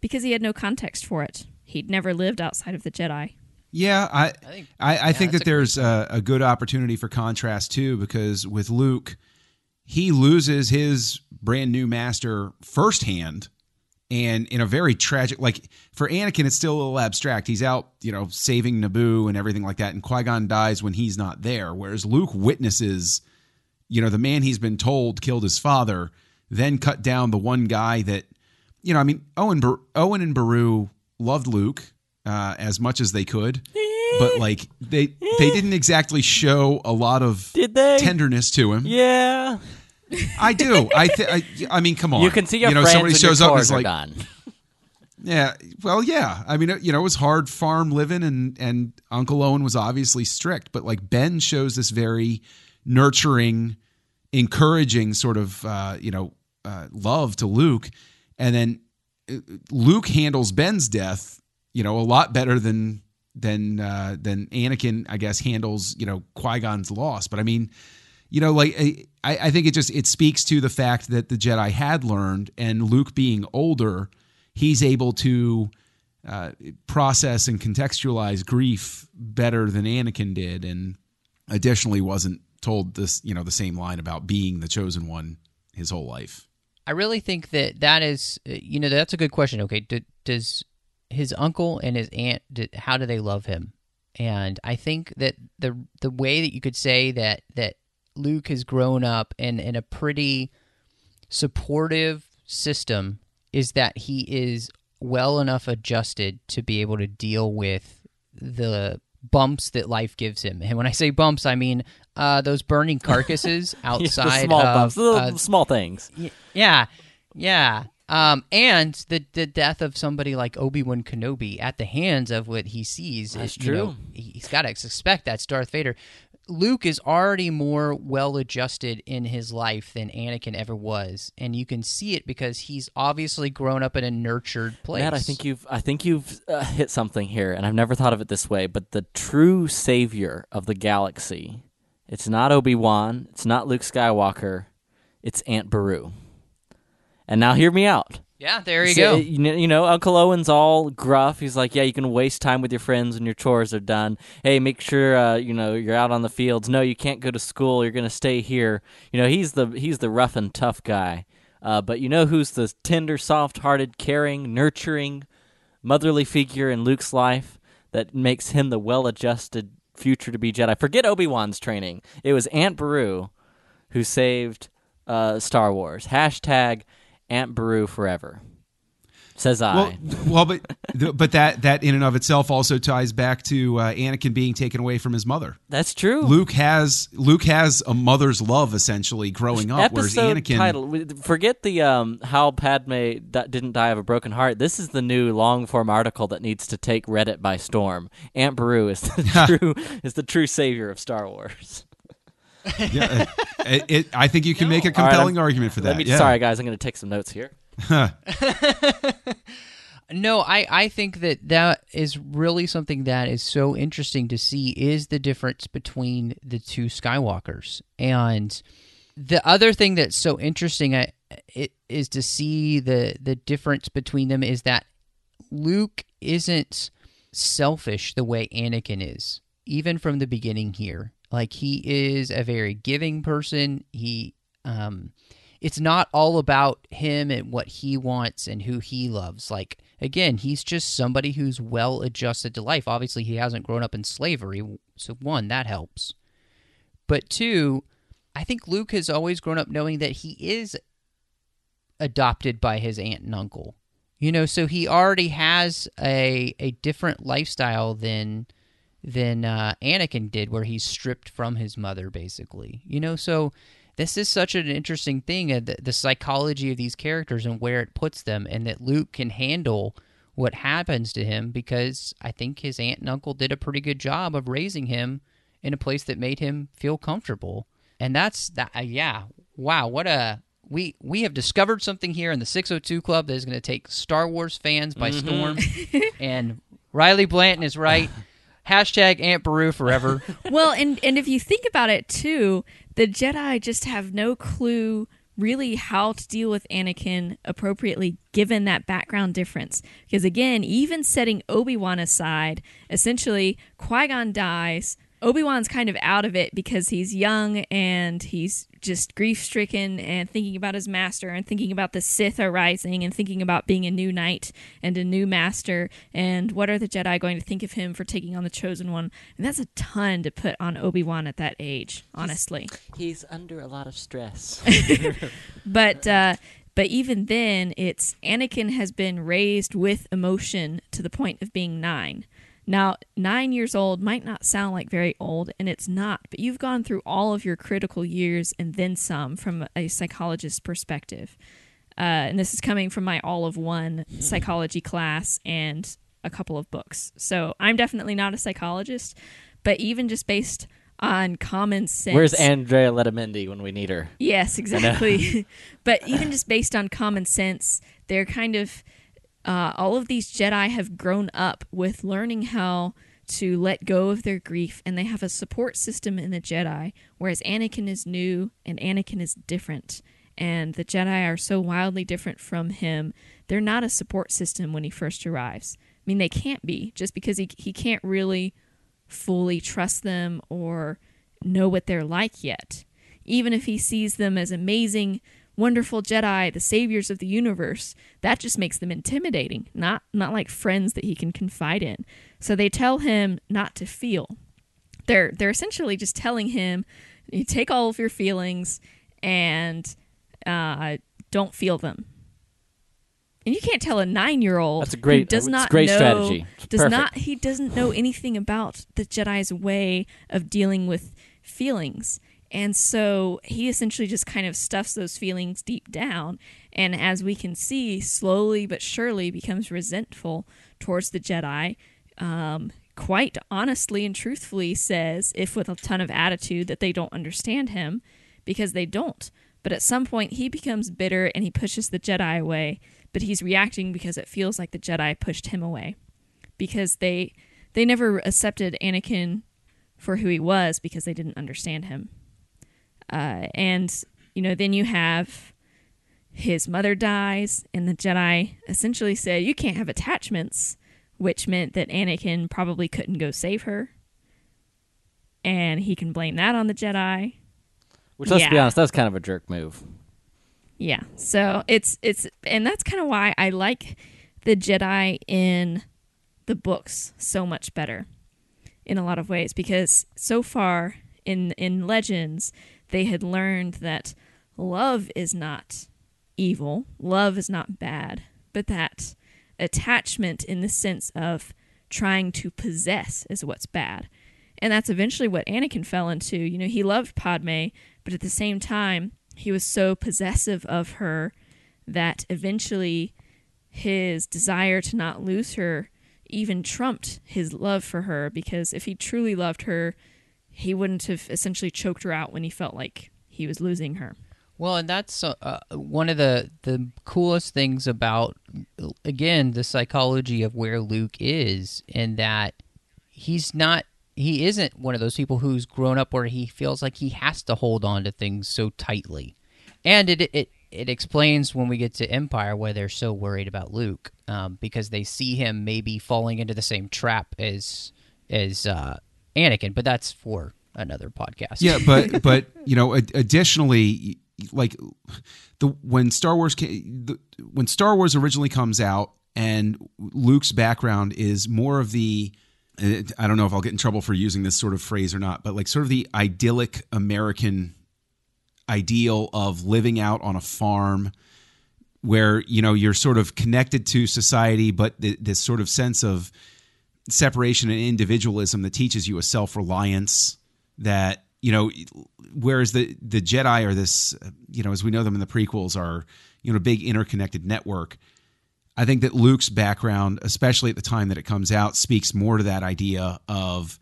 Because he had no context for it. He'd never lived outside of the Jedi.
Yeah, I I
think-
I,
yeah,
think
that's
that there's a, a good opportunity for contrast too, because with Luke, he loses his brand new master firsthand, and in a very tragic. Like for Anakin, it's still a little abstract. He's out, you know, saving Naboo and everything like that, and Qui Gon dies when he's not there. Whereas Luke witnesses, you know, the man he's been told killed his father, then cut down the one guy that, you know, I mean, Owen Bar- Owen and Beru loved Luke uh, as much as they could, but like they they didn't exactly show a lot of
Did they?
tenderness to him.
Yeah.
I do. I, th- I I mean, come on.
You can see your
you know
friends
somebody
when
shows
your
up and is like,
done.
yeah, well, yeah. I mean, you know, it was hard farm living, and and Uncle Owen was obviously strict, but like Ben shows this very nurturing, encouraging sort of uh, you know uh, love to Luke, and then uh, Luke handles Ben's death, you know, a lot better than than uh, than Anakin, I guess, handles you know Qui Gon's loss. But I mean, you know, like I, I think it just it speaks to the fact that the Jedi had learned, and Luke being older, he's able to uh, process and contextualize grief better than Anakin did, and additionally wasn't told this you know the same line about being the chosen one his whole life.
I really think that that is, uh, you know, that's a good question. Okay, D- does his uncle and his aunt, did, how do they love him? And I think that the the way that you could say that that Luke has grown up in in a pretty supportive system is that he is well enough adjusted to be able to deal with the bumps that life gives him. And when I say bumps, I mean uh, those burning carcasses <laughs> outside
small
of
bumps, little
uh,
small things.
Y- Yeah, yeah. Um, and the the death of somebody like Obi Wan Kenobi at the hands of what he sees.
That's
you know,
true.
he- he's got to suspect that's Darth Vader. Luke is already more well adjusted in his life than Anakin ever was, and you can see it because he's obviously grown up in a nurtured place.
Matt, I think you've I think you've uh, hit something here, and I've never thought of it this way. But the true savior of the galaxy, it's not Obi Wan, it's not Luke Skywalker, it's Aunt Beru. And now hear me out.
Yeah, there you go.
You know, you know, Uncle Owen's all gruff. He's like, "Yeah, you can waste time with your friends when your chores are done. Hey, make sure uh, you know you're out on the fields. No, you can't go to school. You're gonna stay here. You know, he's the he's the rough and tough guy. Uh, but you know who's the tender, soft-hearted, caring, nurturing, motherly figure in Luke's life that makes him the well-adjusted future to be Jedi. Forget Obi Wan's training. It was Aunt Beru who saved uh, Star Wars. Hashtag Aunt Beru forever. Says I.
Well, well, but but that that in and of itself also ties back to uh, Anakin being taken away from his mother.
That's true.
Luke has Luke has a mother's love essentially growing up, whereas
Episode
Anakin.
title. Forget the um, how Padme d- didn't die of a broken heart. This is the new long form article that needs to take Reddit by storm. Aunt Beru is the true is the true savior of Star Wars.
yeah, it, it, I think you can <laughs> make a compelling
I'm-
argument for that.
Let me,
yeah.
Sorry, guys, I'm going to take some notes here. <laughs>
No, I, I think that that is really something that is so interesting to see is the difference between the two Skywalkers. And the other thing that's so interesting I, it, is to see the, the difference between them is that Luke isn't selfish the way Anakin is, even from the beginning here. Like he is a very giving person. He um it's not all about him and what he wants and who he loves. Like again, he's just somebody who's well adjusted to life. Obviously, he hasn't grown up in slavery, so one that helps. But two, I think Luke has always grown up knowing that he is adopted by his aunt and uncle. You know, so he already has a a different lifestyle than than uh, Anakin did, where he's stripped from his mother, basically. You know, so this is such an interesting thing, uh, the, the psychology of these characters and where it puts them, and that Luke can handle what happens to him because I think his aunt and uncle did a pretty good job of raising him in a place that made him feel comfortable. And that's that. Uh, yeah, wow, what a we we have discovered something here in the 602 Club that is going to take Star Wars fans by storm. <laughs> and Riley Blanton is right. <laughs> Hashtag Aunt Beru forever.
well, and and if you think about it too, the Jedi just have no clue really how to deal with Anakin appropriately given that background difference. Because again, even setting Obi Wan aside, essentially Qui Gon dies. Obi Wan's kind of out of it because he's young and he's just grief stricken and thinking about his master and thinking about the Sith arising and thinking about being a new knight and a new master and what are the Jedi going to think of him for taking on the chosen one. And that's a ton to put on Obi Wan at that age, honestly.
He's, he's under a lot of stress. <laughs> <laughs>
but uh, but even then, it's Anakin has been raised with emotion to the point of being nine. Now, nine years old might not sound like very old, and it's not, but you've gone through all of your critical years and then some from a psychologist's perspective. Uh, and this is coming from my all of one psychology class and a couple of books. So I'm definitely not a psychologist, but even just based on common sense.
Where's Andrea Letamendi when we need her?
Yes, exactly. <laughs> but even just based on common sense, they're kind of uh, all of these Jedi have grown up with learning how to let go of their grief, and they have a support system in the Jedi, whereas Anakin is new and Anakin is different. And the Jedi are so wildly different from him, they're not a support system when he first arrives. I mean, they can't be, just because he, he can't really fully trust them or know what they're like yet. Even if he sees them as amazing wonderful Jedi, the saviors of the universe. That just makes them intimidating, not not like friends that he can confide in. So they tell him not to feel. They're they're essentially just telling him, you take all of your feelings and uh, don't feel them. And you can't tell a nine-year-old
That's a great-
does not
great
know,
strategy. It's
does
perfect.
not he doesn't know anything about the Jedi's way of dealing with feelings. And so he essentially just kind of stuffs those feelings deep down. And as we can see, slowly but surely becomes resentful towards the Jedi. Um, quite honestly and truthfully says, if with a ton of attitude, that they don't understand him because they don't. But at some point, he becomes bitter and he pushes the Jedi away. But he's reacting because it feels like the Jedi pushed him away because they they never accepted Anakin for who he was because they didn't understand him. Uh, and you know, then you have his mother dies, and the Jedi essentially say you can't have attachments, which meant that Anakin probably couldn't go save her, and he can blame that on the Jedi.
Which, let's be honest, that's kind of a jerk move.
Yeah. So it's it's and that's kind of why I like the Jedi in the books so much better in a lot of ways because so far in in Legends they had learned that love is not evil, love is not bad, but that attachment in the sense of trying to possess is what's bad. And that's eventually what Anakin fell into. You know, he loved Padme, but at the same time, he was so possessive of her that eventually his desire to not lose her even trumped his love for her because if he truly loved her, he wouldn't have essentially choked her out when he felt like he was losing her.
Well, and that's uh, uh, one of the the coolest things about again the psychology of where Luke is, in that he's not he isn't one of those people who's grown up where he feels like he has to hold on to things so tightly, and it it it explains when we get to Empire why they're so worried about Luke, um, because they see him maybe falling into the same trap as as uh, Anakin, but that's for another podcast.
Yeah, but <laughs> but you know, ad- additionally, like the when Star Wars came, the, when Star Wars originally comes out and Luke's background is more of the I don't know if I'll get in trouble for using this sort of phrase or not, but like sort of the idyllic American ideal of living out on a farm where you know you're sort of connected to society but th- this sort of sense of separation and individualism that teaches you a self-reliance that you know whereas the the jedi are this you know as we know them in the prequels are you know a big interconnected network. I think that luke's background especially at the time that it comes out speaks more to that idea of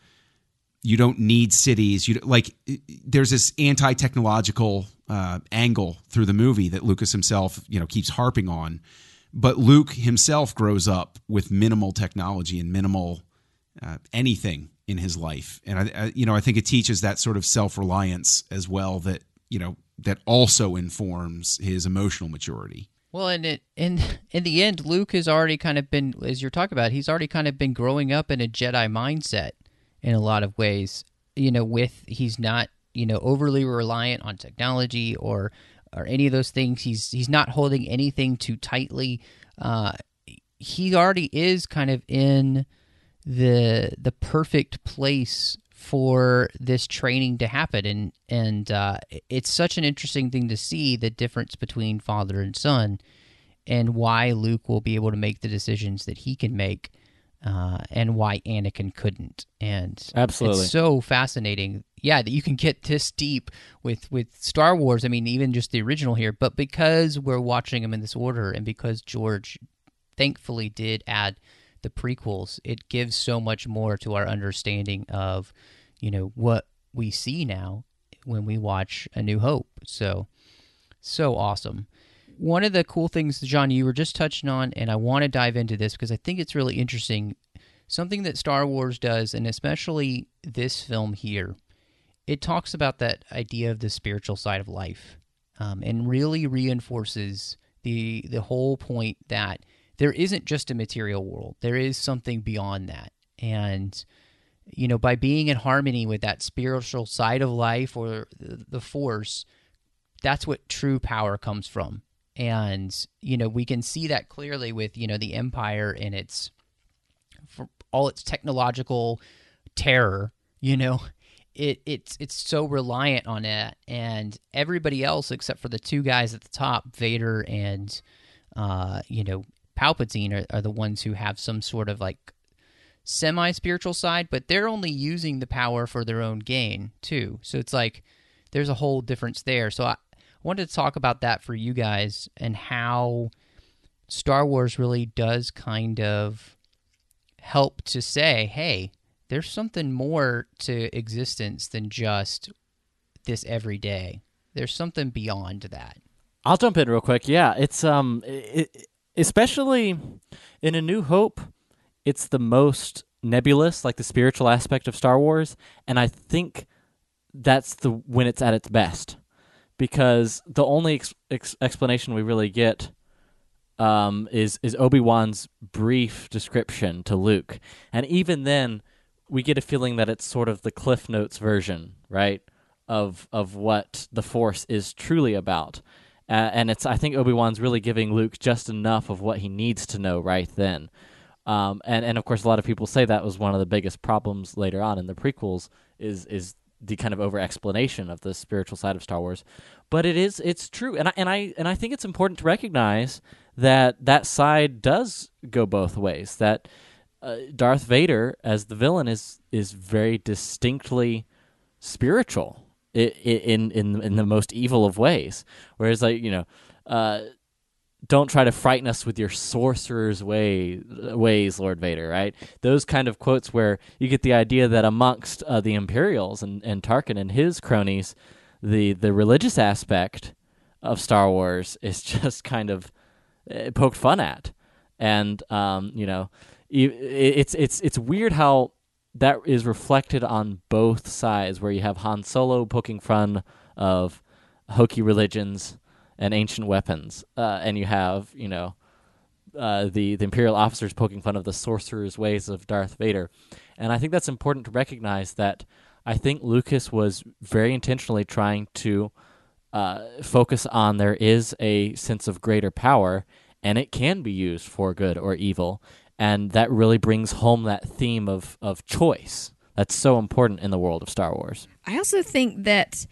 you don't need cities. You like there's this anti-technological uh, angle through the movie that lucas himself you know keeps harping on but luke himself grows up with minimal technology and minimal uh, anything in his life and I, I you know i think it teaches that sort of self-reliance as well that you know that also informs his emotional maturity
Well, and it in in the end, Luke has already kind of been, as you're talking about, he's already kind of been growing up in a Jedi mindset in a lot of ways. You know, with he's not you know overly reliant on technology or or any of those things. He's he's not holding anything too tightly. Uh, he already is kind of in the the perfect place for this training to happen and and uh, it's such an interesting thing to see the difference between father and son and why Luke will be able to make the decisions that he can make uh, and why Anakin couldn't and
Absolutely.
it's so fascinating yeah that you can get this deep with with Star Wars I mean even just the original here but because we're watching them in this order and because George thankfully did add the prequels, it gives so much more to our understanding of, you know, what we see now when we watch A New Hope. So, so awesome. One of the cool things, John, you were just touching on, and I want to dive into this because I think it's really interesting. Something that Star Wars does, and especially this film here, it talks about that idea of the spiritual side of life, um, and really reinforces the the whole point that there isn't just a material world. There is something beyond that. And, you know, by being in harmony with that spiritual side of life or the force, that's what true power comes from. And, you know, we can see that clearly with, you know, the empire and its, for all its technological terror, you know, it, it's it's so reliant on it, and everybody else except for the two guys at the top, Vader and uh, you know Palpatine are, are the ones who have some sort of like semi spiritual side, but they're only using the power for their own gain too. So it's like there's a whole difference there. So I wanted to talk about that for you guys and how Star Wars really does kind of help to say, hey, there's something more to existence than just this everyday. There's something beyond that.
I'll jump in real quick. Yeah, it's um, it, especially in A New Hope, it's the most nebulous, like the spiritual aspect of Star Wars, and I think that's the when it's at its best, because the only ex- ex- explanation we really get um, is is Obi Wan's brief description to Luke, and even then, we get a feeling that it's sort of the Cliff Notes version, right, of of what the Force is truly about. Uh, and it's I think Obi Wan's really giving Luke just enough of what he needs to know right then. Um, and and of course, a lot of people say that was one of the biggest problems later on in the prequels is is the kind of over explanation of the spiritual side of Star Wars. But it is it's true, and I and I and I think it's important to recognize that that side does go both ways. That uh, Darth Vader as the villain is is very distinctly spiritual in in in the most evil of ways. Whereas, like you know, uh, don't try to frighten us with your sorcerer's way ways, Lord Vader. Right? Those kind of quotes where you get the idea that amongst uh, the Imperials and and Tarkin and his cronies, the the religious aspect of Star Wars is <laughs> just kind of uh, poked fun at, and um, you know, it's it's it's weird how that is reflected on both sides, where you have Han Solo poking fun of hokey religions and ancient weapons, uh, and you have you know uh, the the Imperial officers poking fun of the sorcerer's ways of Darth Vader, and I think that's important to recognize that I think Lucas was very intentionally trying to uh, focus on there is a sense of greater power, and it can be used for good or evil, and that really brings home that theme of of choice. That's so important in the world of Star Wars.
I also think that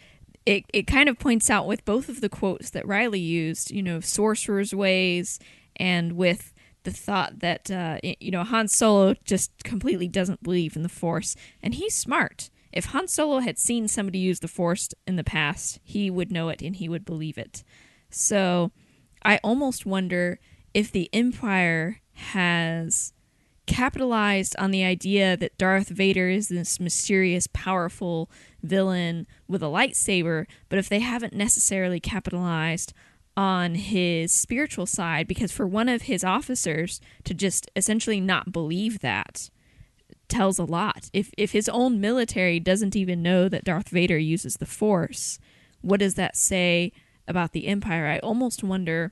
it, it kind of points out with both of the quotes that Riley used, you know, sorcerer's ways and with the thought that, uh, you know, Han Solo just completely doesn't believe in the Force. And he's smart. If Han Solo had seen somebody use the Force in the past, he would know it and he would believe it. So I almost wonder if the Empire has capitalized on the idea that Darth Vader is this mysterious, powerful villain with a lightsaber, but if they haven't necessarily capitalized on his spiritual side, because for one of his officers to just essentially not believe that tells a lot. If if his own military doesn't even know that Darth Vader uses the Force, what does that say about the Empire? I almost wonder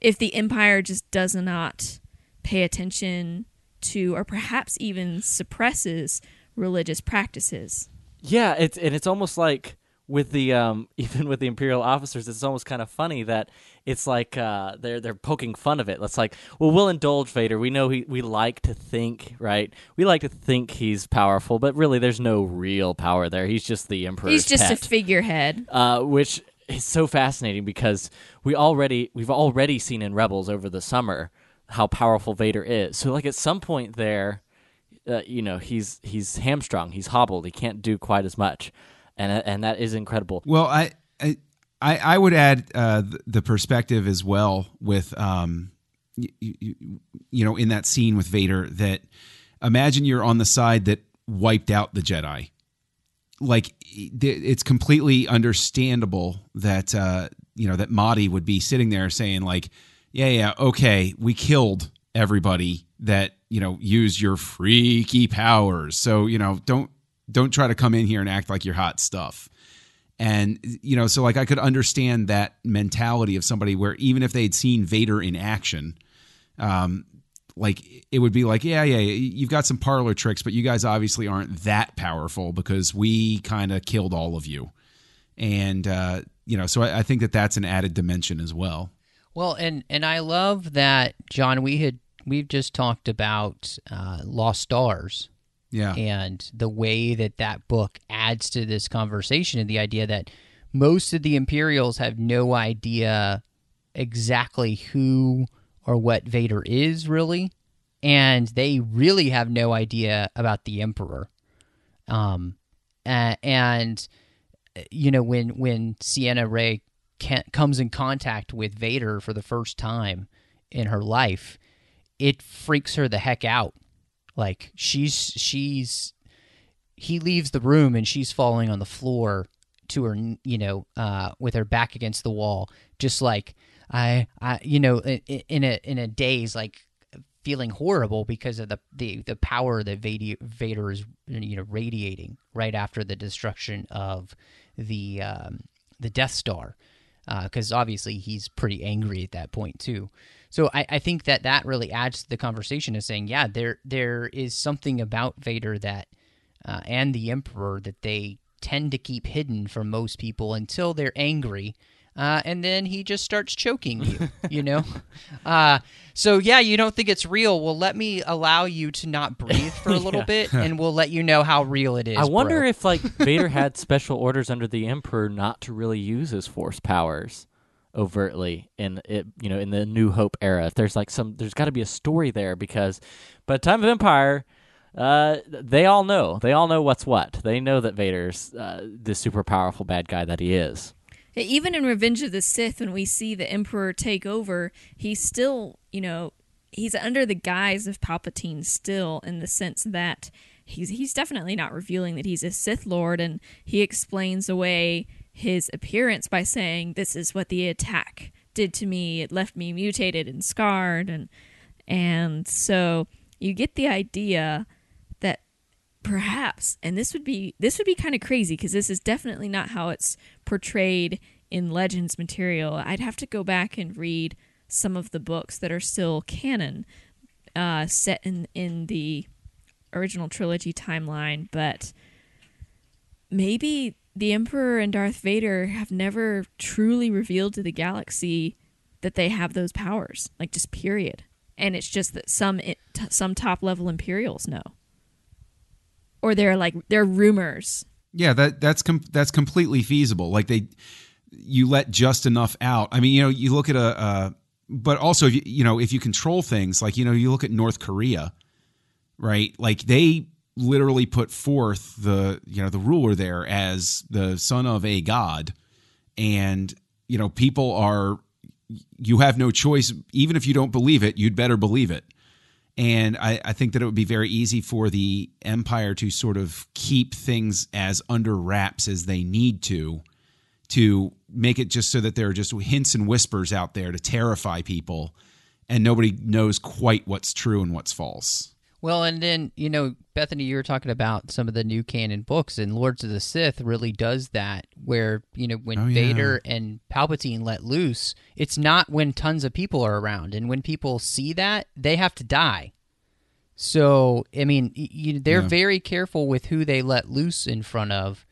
if the Empire just does not pay attention to, or perhaps even suppresses religious practices.
Yeah, it's and it's almost like with the um <laughs> even with the imperial officers it's almost kind of funny that it's like uh they're they're poking fun of it it's like well we'll indulge vader we know he we like to think right we like to think he's powerful but really there's no real power there he's just the emperor
He's just
pet.
a figurehead.
uh which is so fascinating because we already we've already seen in rebels over the summer how powerful vader is. So like at some point there uh, you know he's he's hamstrung he's hobbled he can't do quite as much. And and that is incredible.
Well, I I I would add uh, the, perspective as well with um, you, you, you know, in that scene with Vader that imagine you're on the side that wiped out the Jedi. Like it's completely understandable that uh, you know that Motti would be sitting there saying like, yeah, yeah, okay, we killed everybody that you know used your freaky powers. So you know, don't don't try to come in here and act like you're hot stuff. And you know, so like I could understand that mentality of somebody where even if they'd seen Vader in action, um, like it would be like, yeah, yeah, you've got some parlor tricks, but you guys obviously aren't that powerful because we kind of killed all of you. And uh, you know, so I, I think that that's an added dimension as well.
Well, and and I love that John. We had we've just talked about uh, Lost Stars,
Yeah.
and the way that that book adds to this conversation and the idea that most of the Imperials have no idea exactly who or what Vader is really, and they really have no idea about the Emperor. Um, and you know when when Ciena Ree comes in contact with Vader for the first time in her life, it freaks her the heck out. Like she's she's he leaves the room and she's falling on the floor to her you know uh, with her back against the wall, just like I I you know in, in a in a daze like feeling horrible because of the the, the power that Vader, Vader is you know radiating right after the destruction of the um, the Death Star because obviously he's pretty angry at that point too. So I, I think that that really adds to the conversation of saying, yeah, there there is something about Vader that uh, and the Emperor that they tend to keep hidden from most people until they're angry. Uh, and then he just starts choking you, <laughs> you know. Uh, so yeah, you don't think it's real. Well, let me allow you to not breathe for a <laughs> little
Yeah.
bit, <laughs> and we'll let you know how real it is.
I wonder
bro.
if like Vader had special orders under the Emperor not to really use his Force powers overtly in it. You know, in the New Hope era, if there's like some, there's got to be a story there because by the time of Empire. Uh, they all know. They all know what's what. They know that Vader's uh, the super powerful bad guy that he is.
Even in Revenge of the Sith, when we see the Emperor take over, he's still, you know, he's under the guise of Palpatine still, in the sense that he's he's definitely not revealing that he's a Sith Lord, and he explains away his appearance by saying, "This is what the attack did to me. It left me mutated and scarred," and and so you get the idea perhaps. And this would be this would be kind of crazy because this is definitely not how it's portrayed in legends material. I'd have to go back and read some of the books that are still canon uh, set in in the original trilogy timeline but maybe the Emperor and Darth Vader have never truly revealed to the galaxy that they have those powers, like just period. And it's just that some t- some top level Imperials know, or they're like they're rumors.
Yeah, that that's com- that's completely feasible. Like they, you let just enough out. I mean, you know, you look at a, uh, but also you, you know if you control things, like you know, you look at North Korea, right? Like they literally put forth the you know the ruler there as the son of a god, and you know people are you have no choice. Even if you don't believe it, you'd better believe it. And I, I, think that it would be very easy for the empire to sort of keep things as under wraps as they need to, to make it just so that there are just hints and whispers out there to terrify people, and nobody knows quite what's true and what's false.
Well, and then, you know, Bethany, you were talking about some of the new canon books, and Lords of the Sith really does that, where, you know, when
Oh, yeah.
Vader and Palpatine let loose, it's not when tons of people are around. And when people see that, they have to die. So, I mean, you, they're
Yeah.
very careful with who they let loose in front of.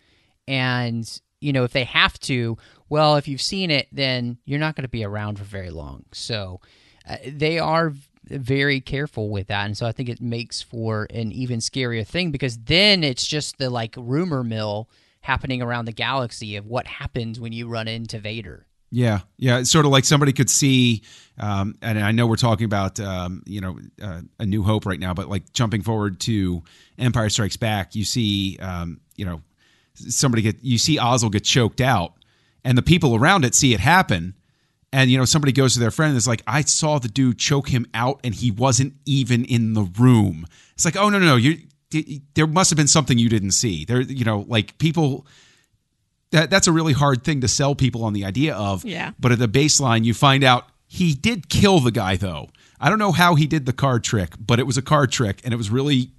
And, you know, if they have to, well, if you've seen it, then you're not going to be around for very long. So, uh, they are very careful with that. And so i think it makes for an even scarier thing because then it's just the like rumor mill happening around the galaxy of what happens when you run into vader.
Yeah, yeah. It's sort of like somebody could see, um, and I know we're talking about, um, you know, uh, a New Hope right now, but like jumping forward to Empire Strikes Back, you see, um, you know, somebody get, you see Ozzel get choked out, and the people around it see it happen, and you know, somebody goes to their friend and is like, "I saw the dude choke him out, and he wasn't even in the room." It's like, "Oh no, no, no! You, there must have been something you didn't see." There, you know, like people that that's a really hard thing to sell people on the idea of.
Yeah.
But at the baseline, you find out he did kill the guy, though. I don't know how he did the card trick, but it was a card trick, and it was really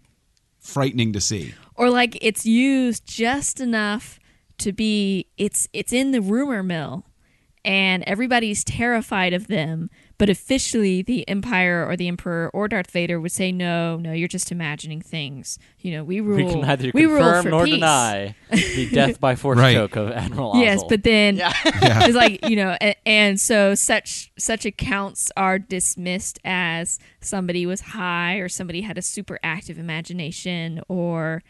frightening to see.
or like it's used just enough to be it's it's in the rumor mill and everybody's terrified of them but officially the empire or the emperor or darth vader would say no no you're just imagining things you know we rule
We can neither
we rule
confirm
for
nor
peace.
deny the <laughs> death by force
Right.
choke of Admiral
yes but then <laughs>
Yeah.
it's like you know and, and so such such accounts are dismissed as somebody was high or somebody had a super active imagination or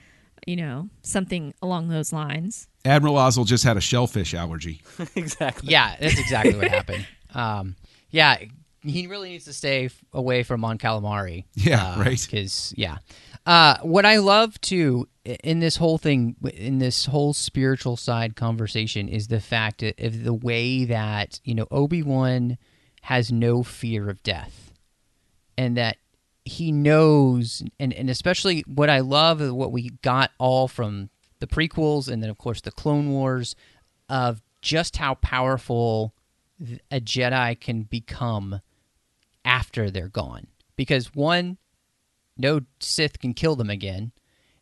you know something along those lines
Admiral Ozzel just had a shellfish allergy. <laughs>
exactly.
yeah that's exactly what happened um, yeah he really needs to stay f- away from Mon Calamari.
Yeah, right.
Because yeah, uh, what I love too in this whole thing, in this whole spiritual side conversation, is the fact of of the way that you know Obi Wan has no fear of death, and that he knows, and and especially what I love, what we got all from the prequels, and then of course the Clone Wars, of just how powerful a Jedi can become after they're gone. Because one, no Sith can kill them again,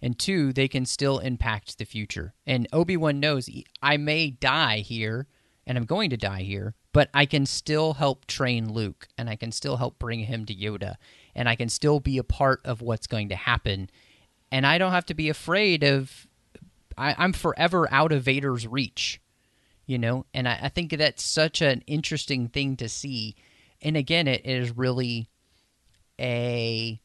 and two, they can still impact the future. And Obi Wan knows I may die here, and I'm going to die here, but I can still help train Luke, and I can still help bring him to Yoda, and I can still be a part of what's going to happen. And I don't have to be afraid of. I, I'm forever out of Vader's reach you know and I, I think that's such an interesting thing to see and again it is really a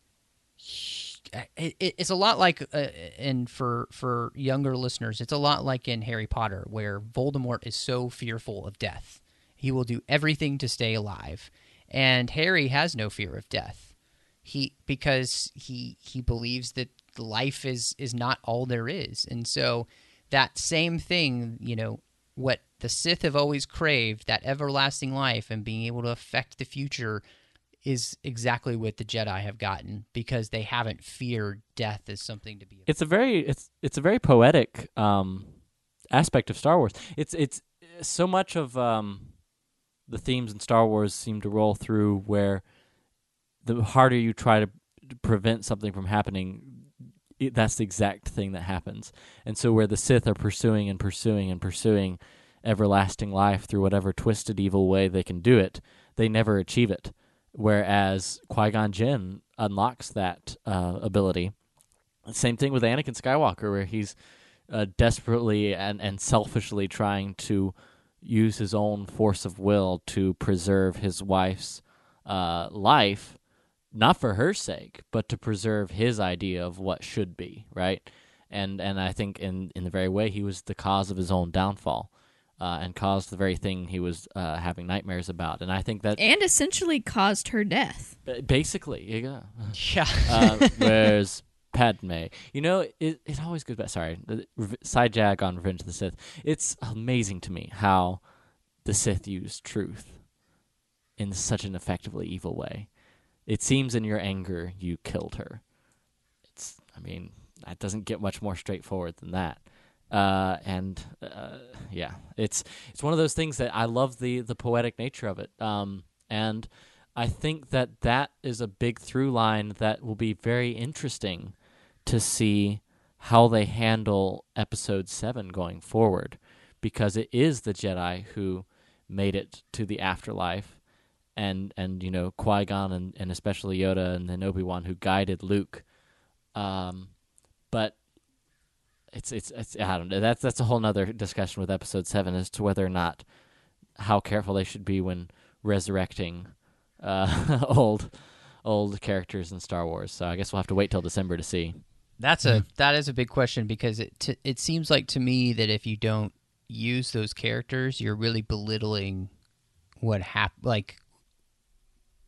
it, it- it's a lot like uh, and for for younger listeners it's a lot like in harry potter where voldemort is so fearful of death he will do everything to stay alive and harry has no fear of death he because he he believes that life is is not all there is and so that same thing you know what the sith have always craved that everlasting life and being able to affect the future is exactly what the jedi have gotten because they haven't feared death as something to be
it's a very it's it's a very poetic um, aspect of Star Wars. It's it's so much of um, the themes in Star Wars seem to roll through where the harder you try to prevent something from happening, it, that's the exact thing that happens. And so where the Sith are pursuing and pursuing and pursuing everlasting life through whatever twisted evil way they can do it, they never achieve it. Whereas Qui Gon Jinn unlocks that uh, ability. Same thing with Anakin Skywalker, where he's uh, desperately and, and selfishly trying to use his own force of will to preserve his wife's uh, life, not for her sake, but to preserve his idea of what should be, right? And and I think in in the very way he was the cause of his own downfall. Uh, and caused the very thing he was uh, having nightmares about, and I think that
And essentially caused her death.
basically, yeah.
Yeah.
uh, <laughs> whereas Padme, you know, it it always goes back. Sorry, the- rev- side jag on Revenge of the Sith. It's amazing to me how the Sith use truth in such an effectively evil way. It seems in your anger you killed her. It's, I mean, that doesn't get much more straightforward than that. Uh, and uh, yeah, it's it's one of those things that I love the the poetic nature of it. Um, and I think that that is a big through line that will be very interesting to see how they handle episode 7 going forward because it is the Jedi who made it to the afterlife and and you know Qui-Gon and, and especially Yoda and then Obi-Wan who guided Luke um but it's it's it's I don't know that's that's a whole other discussion with episode 7 as to whether or not how careful they should be when resurrecting uh, <laughs> old old characters in Star Wars. So I guess we'll have to wait till December to see.
That's a that is a big question because it t- it seems like to me that if you don't use those characters, you're really belittling what hap- like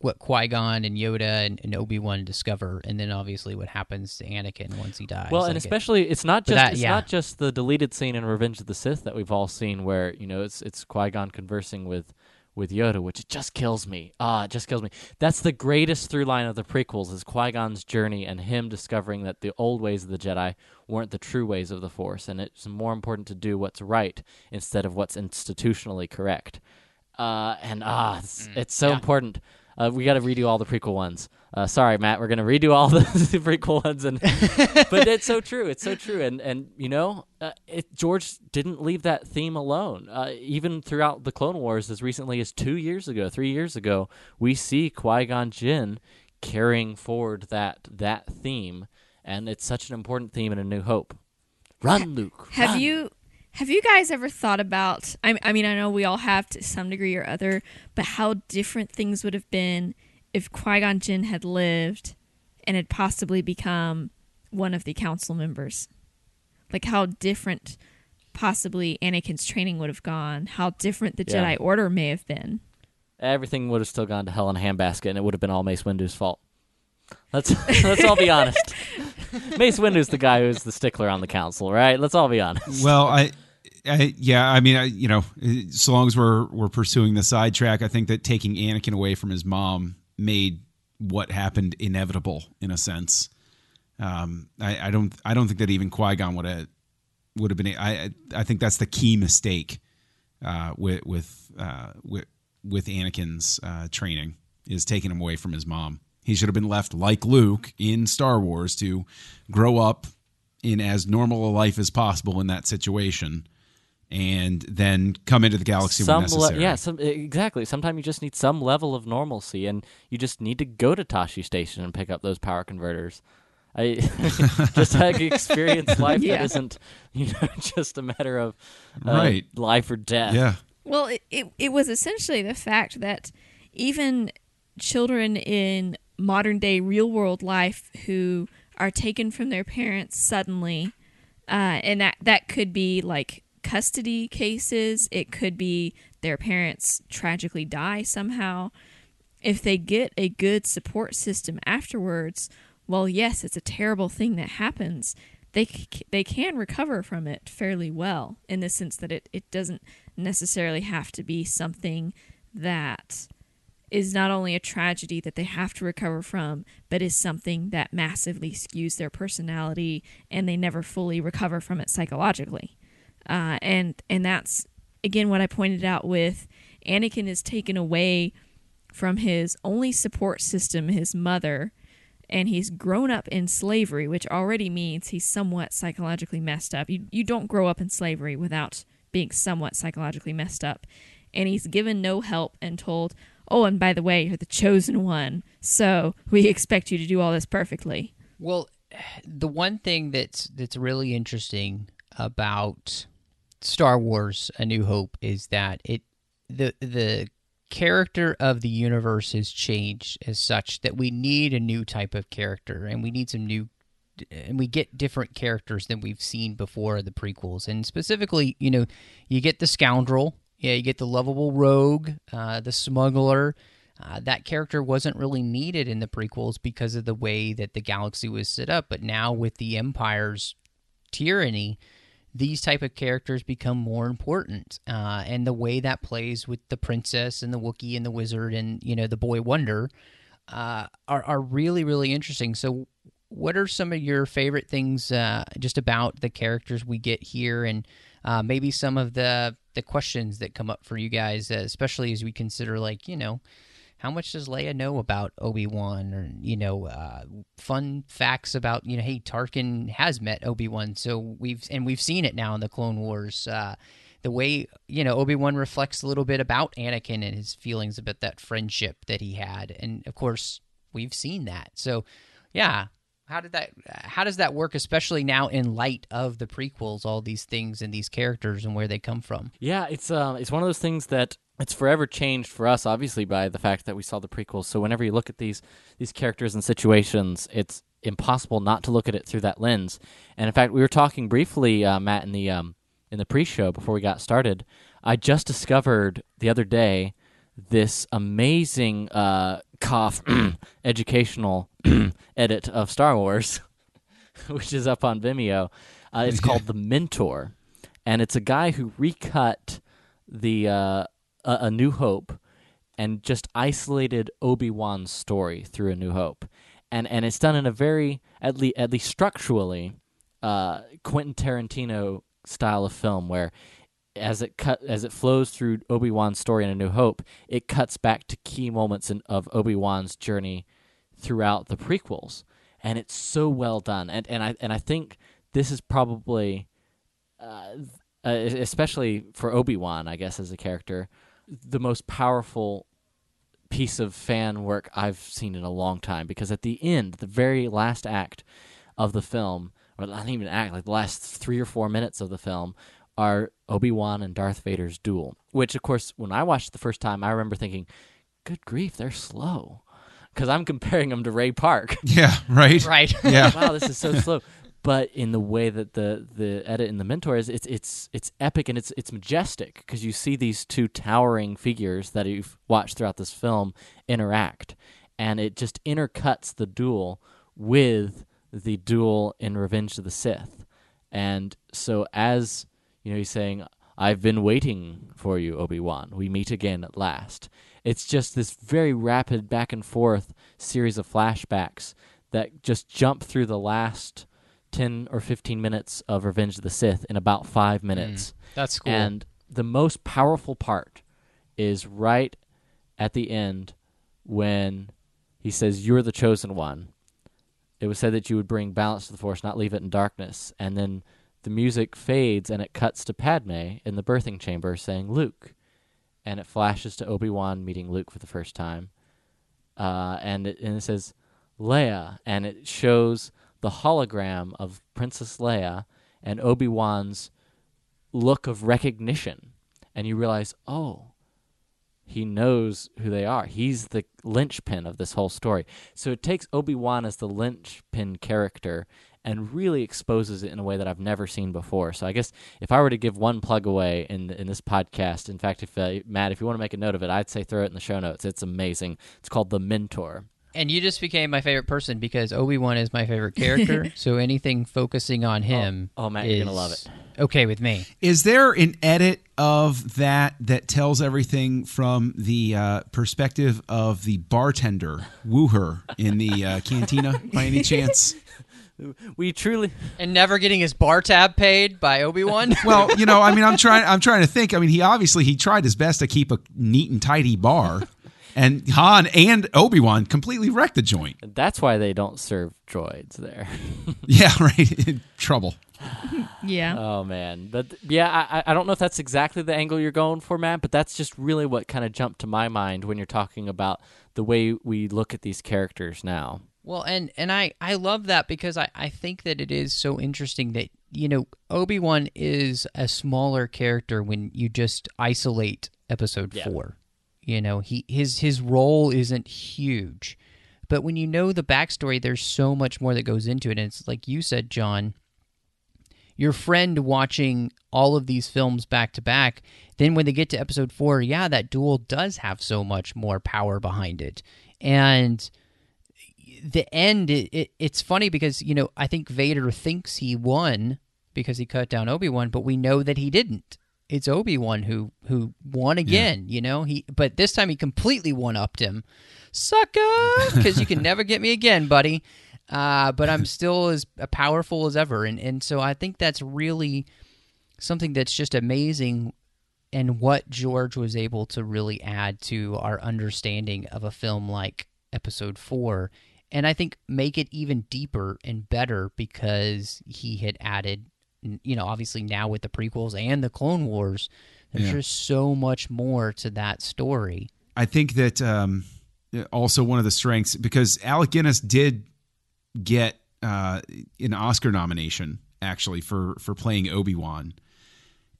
what Qui Gon and Yoda and, and Obi Wan discover, and then obviously what happens to Anakin once he dies.
Well,
Like
and
it-
especially it's not just
that-
it's
yeah.
not just the deleted scene in Revenge of the Sith that we've all seen where you know it's it's Qui Gon conversing with with Yoda, which just kills me. Ah, it just kills me. That's the greatest through line of the prequels is Qui Gon's journey and him discovering that the old ways of the Jedi weren't the true ways of the Force, and it's more important to do what's right instead of what's institutionally correct. Uh, and ah, it's, it's so important. Uh, we got to redo all the prequel ones. Uh, sorry, Matt, we're gonna redo all the, <laughs> the prequel ones, and <laughs> but it's so true. It's so true, and and you know, uh, it, George didn't leave that theme alone. Uh, even throughout the Clone Wars, as recently as two years ago, three years ago, we see Qui Gon Jinn carrying forward that that theme, and it's such an important theme in A New Hope. Run, Luke.
Have
run.
you have you guys ever thought about? I, I mean, I know we all have to some degree or other, but how different things would have been if Qui Gon Jinn had lived and had possibly become one of the council members. Like how different possibly Anakin's training would have gone. How different the
Yeah.
Jedi Order may have been.
Everything would have still gone to hell in a handbasket, and it would have been all Mace Windu's fault. Let's <laughs> let's all be honest. <laughs> Mace Windu's the guy who's the stickler on the council, right? Let's all be honest.
Well, I, Yeah, I mean, I, you know, so long as we're we're pursuing the sidetrack, I think that taking Anakin away from his mom made what happened inevitable in a sense. Um, I, I don't, I don't think that even Qui Gon would have would have been. I, I think that's the key mistake uh, with with uh, with with Anakin's uh, training is taking him away from his mom. He should have been left like Luke in Star Wars to grow up in as normal a life as possible in that situation, and then come into the galaxy when
Some le-
necessary.
yeah, some, exactly. Sometimes you just need some level of normalcy, and you just need to go to Tosche Station and pick up those power converters. I <laughs> just like <laughs> experience life
Yeah.
that isn't, you know, <laughs> just a matter of uh,
Right.
life or death.
yeah.
Well, it, it it was essentially the fact that even children in modern day real world life who are taken from their parents suddenly, uh, and that that could be like custody cases. It could be their parents tragically die somehow. If they get a good support system afterwards, well, yes, it's a terrible thing that happens. They they can recover from it fairly well in the sense that it, it doesn't necessarily have to be something that is not only a tragedy that they have to recover from, but is something that massively skews their personality and they never fully recover from it psychologically. Uh, and and that's again what I pointed out with Anakin is taken away from his only support system, his mother, and he's grown up in slavery, which already means he's somewhat psychologically messed up. You you don't grow up in slavery without being somewhat psychologically messed up. And he's given no help and told, "Oh, and by the way, you're the chosen one, so we expect you to do all this perfectly."
Well, the one thing that's that's really interesting about Star Wars: A New Hope is that it the the character of the universe has changed as such that we need a new type of character and we need some new and we get different characters than we've seen before the prequels. And specifically you know you get the scoundrel yeah you get the lovable rogue uh, the smuggler. Uh, that character wasn't really needed in the prequels because of the way that the galaxy was set up but now with the empire's tyranny these type of characters become more important uh, and the way that plays with the princess and the wookiee and the wizard and you know the boy wonder uh, are, are really really interesting. So what are some of your favorite things uh, just about the characters we get here? And uh, maybe some of the the questions that come up for you guys uh, especially as we consider like you know how much does Leia know about Obi Wan, or you know, uh, fun facts about you know, hey, Tarkin has met Obi Wan, so we've and we've seen it now in the Clone Wars. Uh, the way you know Obi Wan reflects a little bit about Anakin and his feelings about that friendship that he had, and of course we've seen that. So, yeah, how did that? How does that work, especially now in light of the prequels, all these things and these characters and where they come from?
Yeah, it's um, it's one of those things that it's forever changed for us, obviously, by the fact that we saw the prequels. So whenever you look at these these characters and situations, it's impossible not to look at it through that lens. And in fact, we were talking briefly, uh, Matt, in the um, in the pre-show before we got started. I just discovered the other day this amazing uh, cough <clears throat> educational <clears throat> edit of Star Wars, <laughs> which is up on Vimeo. Uh, it's <laughs> called The Mentor, and it's a guy who recut the a, a New Hope and just isolated Obi Wan's story through A New Hope, and and it's done in a very at least at least structurally uh, Quentin Tarantino style of film where as it cut as it flows through Obi Wan's story in A New Hope, it cuts back to key moments in, of Obi Wan's journey throughout the prequels, and it's so well done. And and I and I think this is probably, uh, uh, especially for Obi Wan, I guess as a character, the most powerful piece of fan work I've seen in a long time. Because at the end, the very last act of the film, or not even act, like the last three or four minutes of the film, are Obi Wan and Darth Vader's duel. Which, of course, when I watched the first time, I remember thinking, "Good grief, they're slow." Because I'm comparing them to Ray Park.
Yeah, right. <laughs>
Right.
Yeah.
wow, this is so slow. But in the way that the the edit in the Mentor is, it's it's it's epic and it's it's majestic because you see these two towering figures that you've watched throughout this film interact, and it just intercuts the duel with the duel in Revenge of the Sith, and so as you know, he's saying, I've been waiting for you, Obi Wan. We meet again at last. It's just this very rapid back and forth series of flashbacks that just jump through the last 10 or 15 minutes of Revenge of the Sith in about five minutes.
that's cool.
And the most powerful part is right at the end when he says, You're the chosen one. It was said that you would bring balance to the Force, not leave it in darkness. And then the music fades and it cuts to Padme in the birthing chamber saying Luke, and it flashes to Obi Wan meeting Luke for the first time, uh, and it and it says Leia, and it shows the hologram of Princess Leia and Obi Wan's look of recognition, and you realize, oh, he knows who they are. He's the linchpin of this whole story. So it takes Obi Wan as the linchpin character and really exposes it in a way that I've never seen before. So I guess if I were to give one plug away in in this podcast, in fact, if uh, Matt, if you want to make a note of it, I'd say throw it in the show notes. It's amazing. It's called The Mentor.
And you just became my favorite person because Obi Wan is my favorite <laughs> character. so anything focusing on him,
oh, Matt,
is
you're gonna love it.
Okay with me.
Is there an edit of that that tells everything from the uh, perspective of the bartender, Wuher, in the uh, cantina by any <laughs> chance?
We truly
and never getting his bar tab paid by Obi Wan. <laughs>
well, you know, I mean, I'm trying. I'm trying to think. I mean, he obviously he tried his best to keep a neat and tidy bar. And Han and Obi Wan completely wrecked the joint.
That's why they don't serve droids there. <laughs>
Yeah, right. Trouble. <laughs>
Yeah.
Oh man, but yeah, I I don't know if that's exactly the angle you're going for, Matt. But that's just really what kind of jumped to my mind when you're talking about the way we look at these characters now.
Well, and and I I love that because I I think that it is so interesting that you know Obi Wan is a smaller character when you just isolate Episode
Yeah.
four. You know he his his role isn't huge, but when you know the backstory, there's so much more that goes into it. And it's like you said, John. Your friend watching all of these films back to back, then when they get to episode four, yeah, that duel does have so much more power behind it. And the end it, it, it's funny because you know i think vader thinks he won because he cut down obi-wan but we know that he didn't it's obi-wan who who won again you know? He but this time he completely one-upped him. Sucker! Because you can never get me again buddy. Uh, but i'm still as powerful as ever. And and so i think that's really something that's just amazing and what George was able to really add to our understanding of a film like episode 4 and I think make it even deeper and better because he had added you know obviously now with the prequels and the clone wars there's
Yeah.
just so much more to that story
I think that um, also one of the strengths because Alec Guinness did get uh, an Oscar nomination actually for for playing Obi Wan,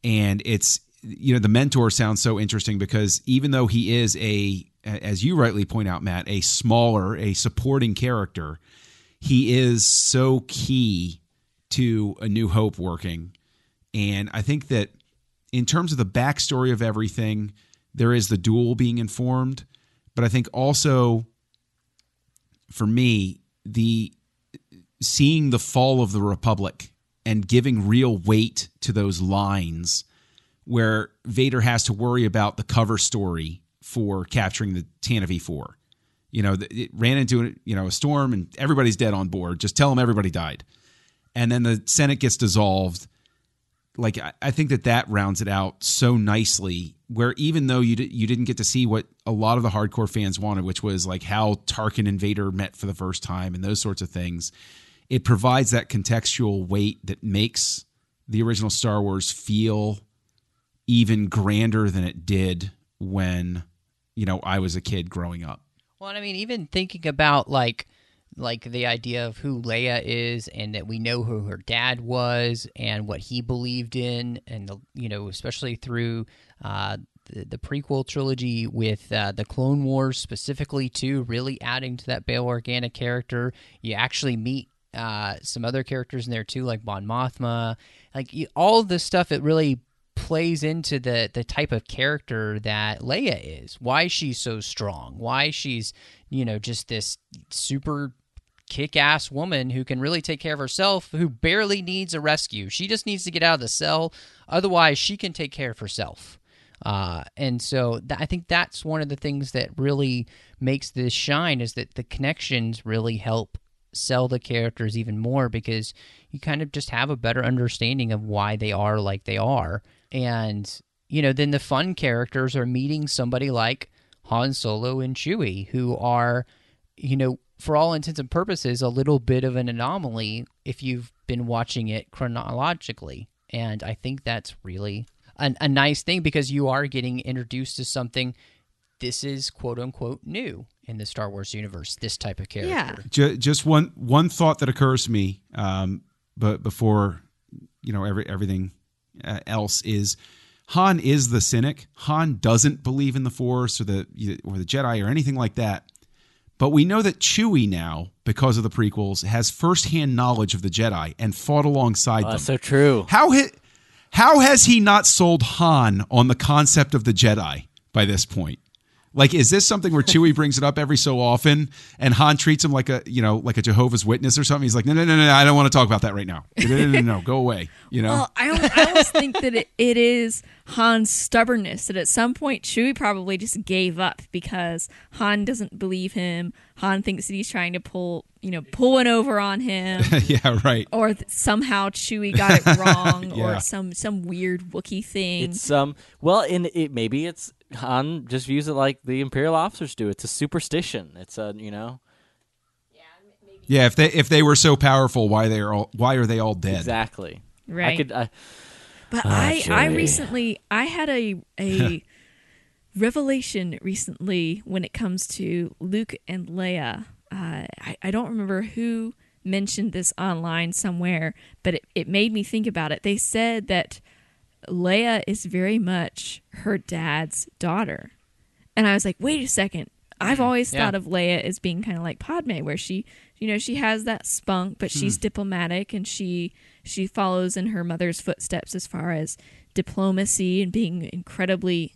and it's you know the mentor sounds so interesting because even though he is a as you rightly point out Matt a smaller a supporting character, he is so key to A New Hope working, and I think that in terms of the backstory of everything, there is the duel being informed, but I think also for me, the seeing the fall of the Republic and giving real weight to those lines where Vader has to worry about the cover story for capturing the Tantive IV. You know, it ran into you know a storm and everybody's dead on board. Just tell them everybody died, and then the Senate gets dissolved. Like I, I think that that rounds it out so nicely where even though you di- you didn't get to see what a lot of the hardcore fans wanted which was like how Tarkin and Vader met for the first time and those sorts of things it provides that contextual weight that makes the original Star Wars feel even grander than it did when you know I was a kid growing up.
Well, I mean, even thinking about like like the idea of who Leia is, and that we know who her dad was, and what he believed in, and the, you know, especially through uh, the, the prequel trilogy with uh, the Clone Wars specifically, too, really adding to that Bail Organa character. You actually meet uh, some other characters in there too, like Mon Mothma, like you, all this stuff. It really plays into the the type of character that Leia is. Why she's so strong. Why she's you know just this super kick-ass woman who can really take care of herself who barely needs a rescue. She just needs to get out of the cell. Otherwise she can take care of herself. Uh, and so th- i think that's one of the things that really makes this shine is that the connections really help sell the characters even more because you kind of just have a better understanding of why they are like they are. And you know then the fun characters are meeting somebody like Han Solo and Chewie who are you know for all intents and purposes a little bit of an anomaly if you've been watching it chronologically and I think that's really a, a nice thing because you are getting introduced to something this is quote unquote new in the Star Wars universe this type of character
Yeah.
Ju- just one one thought that occurs to me, um, but before you know every everything uh, else is Han is the cynic. Han doesn't believe in the Force or the or the Jedi or anything like that. But we know that Chewie now, because of the prequels, has firsthand knowledge of the Jedi and fought alongside
Oh,
them.
that's so true.
How hi- how has he not sold Han on the concept of the Jedi by this point? Like, is this something where Chewie <laughs> brings it up every so often, and Han treats him like a you know like a Jehovah's Witness or something? He's like, no, no, no, no, I don't want to talk about that right now. No, no, no, no, no, go away. You know,
Well, I, I always think that it, it is Han's stubbornness that at some point Chewie probably just gave up because Han doesn't believe him. Han thinks that he's trying to pull, you know, pull one over on him. <laughs>
yeah, right.
Or th- somehow Chewie got it <laughs> wrong,
Yeah.
or some some weird Wookiee thing.
It's um well, in it maybe it's Han just views it like the Imperial officers do. It's a superstition. It's a you know
Yeah, if they if they were so powerful, why they are all why are they all dead?
exactly. Right. I
Right.
could. I,
But
Ah,
I, I recently, I had a a <laughs> revelation recently when it comes to Luke and Leia. Uh, I, I don't remember who mentioned this online somewhere, but it, it made me think about it. They said that Leia is very much her dad's daughter. And I was like, wait a second. I've always
Yeah.
thought of Leia as being kind of like Padme, where she, you know, she has that spunk, but she's
Hmm.
diplomatic and she she follows in her mother's footsteps as far as diplomacy and being incredibly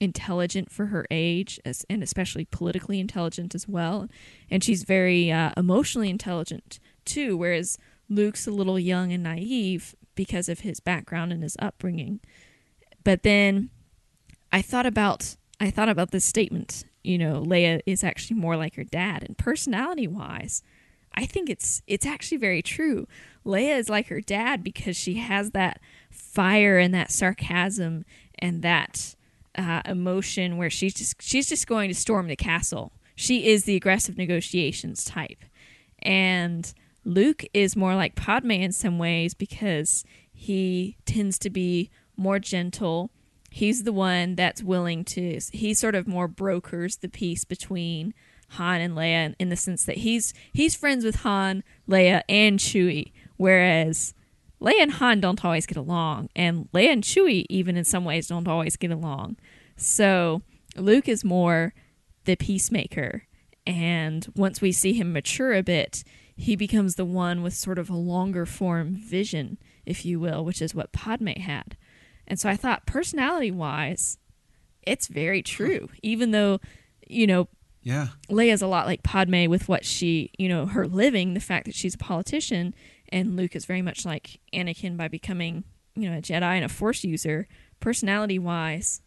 intelligent for her age, as, and especially politically intelligent as well. And she's very uh, emotionally intelligent too, whereas Luke's a little young and naive because of his background and his upbringing. But then I thought about I thought about this statement. You know, Leia is actually more like her dad, and personality wise, I think it's it's actually very true. Leia is like her dad because she has that fire and that sarcasm and that uh, emotion where she's just she's just going to storm the castle. She is the aggressive negotiations type, and Luke is more like Padme in some ways because he tends to be more gentle. He's the one that's willing to. He sort of more brokers the peace between Han and Leia in the sense that he's he's friends with Han, Leia, and Chewie, whereas Leia and Han don't always get along, and Leia and Chewie even in some ways don't always get along. So Luke is more the peacemaker, and once we see him mature a bit, he becomes the one with sort of a longer form vision, if you will, which is what Padme had. And so I thought, personality wise, it's very true. Even though, you know,
Yeah.
Leia's a lot like Padme with what she, you know, her living, the fact that she's a politician, and Luke is very much like Anakin by becoming, you know, a Jedi and a Force user. Personality wise,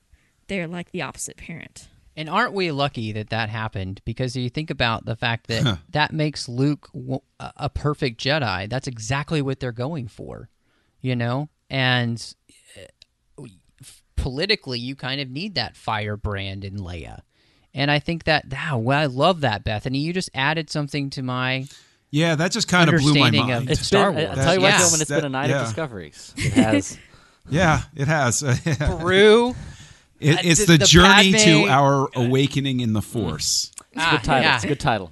they're like the opposite parent.
And aren't we lucky that that happened? Because you think about the fact that that makes Luke w- a a perfect Jedi. That's exactly what they're going for, you know. And f- politically, you kind of need that firebrand in Leia. And I think that, wow, well, I love that, Bethany. You just added something to my
Yeah, that just kind of blew my
understanding
mind.
of
It's
Star
been,
Wars.
I'll tell you what,
yeah.
gentlemen, it's been a night
yeah.
of discoveries. <laughs> It has.
Yeah, it has. <laughs> <laughs>
Beru.
It,
Uh,
it's
the-
the,
the
journey
Padme-
to our awakening in the Force.
It's a
Ah,
good title.
yeah.
It's a good title.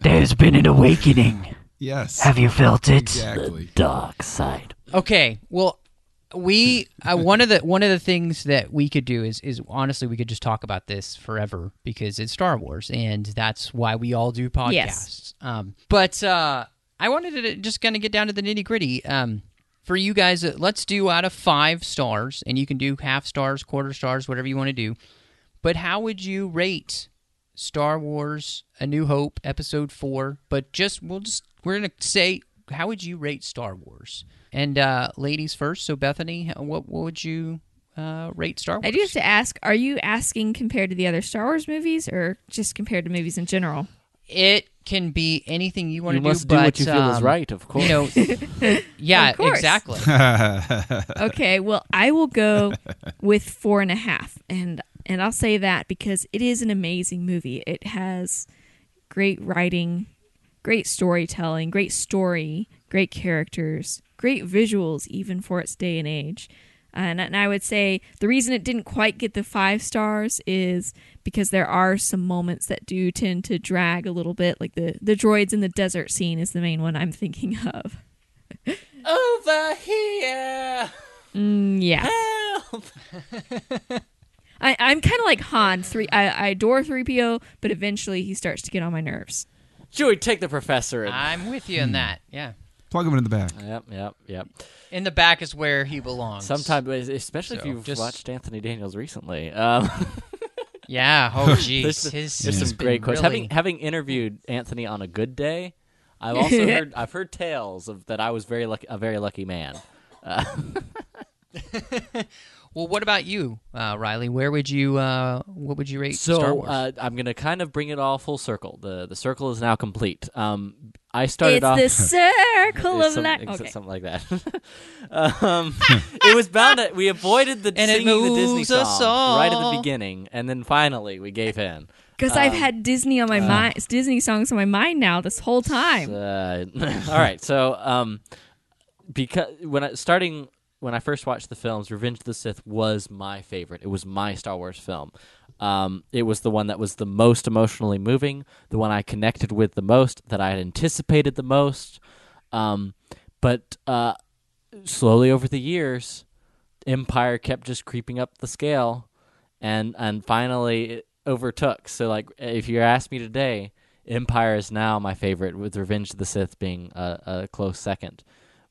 There's been an awakening.
Yes.
Have you felt it?
Exactly.
Dark side.
Okay, well, we uh, one of the one of the things that we could do is is honestly we could just talk about this forever because it's Star Wars and that's why we all do podcasts.
Yes.
Um, but uh, I wanted to just kind of get down to the nitty gritty. Um, for you guys, uh, let's do out of five stars, and you can do half stars, quarter stars, whatever you want to do. But how would you rate Star Wars: A New Hope, Episode Four? But just we'll just we're gonna say how would you rate Star Wars? And uh, ladies first. So Bethany, what what would you uh, rate Star Wars?
I do have to ask: Are you asking compared to the other Star Wars movies, or just compared to movies in general?
It can be anything you want
You
to do.
must do
but,
what you feel is
um,
right, of course.
You know, <laughs> yeah,
Of course.
exactly. <laughs>
okay, well, I will go with four and a half, and and I'll say that because it is an amazing movie. It has great writing, great storytelling, great story, great characters, great visuals, even for its day and age. And, and I would say the reason it didn't quite get the five stars is because there are some moments that do tend to drag a little bit, like the the droids in the desert scene is the main one I'm thinking of. <laughs>
Over here.
Mm, yeah.
Help. <laughs>
I, I'm kind of like Han. Three, I, I adore three PO, but eventually he starts to get on my nerves.
Chewie, take the professor. In.
I'm with you in that. Yeah,
Plug him in the back.
Yep, yep, yep.
in the back is where he belongs.
Sometimes, especially if you've
just-
watched Anthony Daniels recently. Um, <laughs>
Yeah. Oh,
there's,
jeez.
there's
His,
some great
been
quotes.
really-
Having having interviewed Anthony on a good day, I've <laughs> also heard I've heard tales of that I was very lucky, a very lucky man. Uh, <laughs>
Well, what about you, uh, Riley? Where would you uh, what would you rate Star
So
Wars?
uh, I'm gonna kind of bring it all full circle. the The circle is now complete. Um, I started off
it's
off
the <laughs> circle of
some-
life.
it's
Okay.
Something like that. <laughs> um, <laughs> it was bound to. We avoided the
And
singing the Disney
moves
song right at the beginning, and then finally we gave in.
Because I've
Um,
had Disney on my mind, Disney songs on my mind now this whole time.
Uh, all right, so um, because when I starting when I first watched the films, Revenge of the Sith was my favorite. It was my Star Wars film. Um, it was the one that was the most emotionally moving, the one I connected with the most, that I had anticipated the most. Um, but uh, slowly over the years, Empire kept just creeping up the scale, and and finally it overtook. So like, if you ask me today, Empire is now my favorite, with Revenge of the Sith being a, a close second.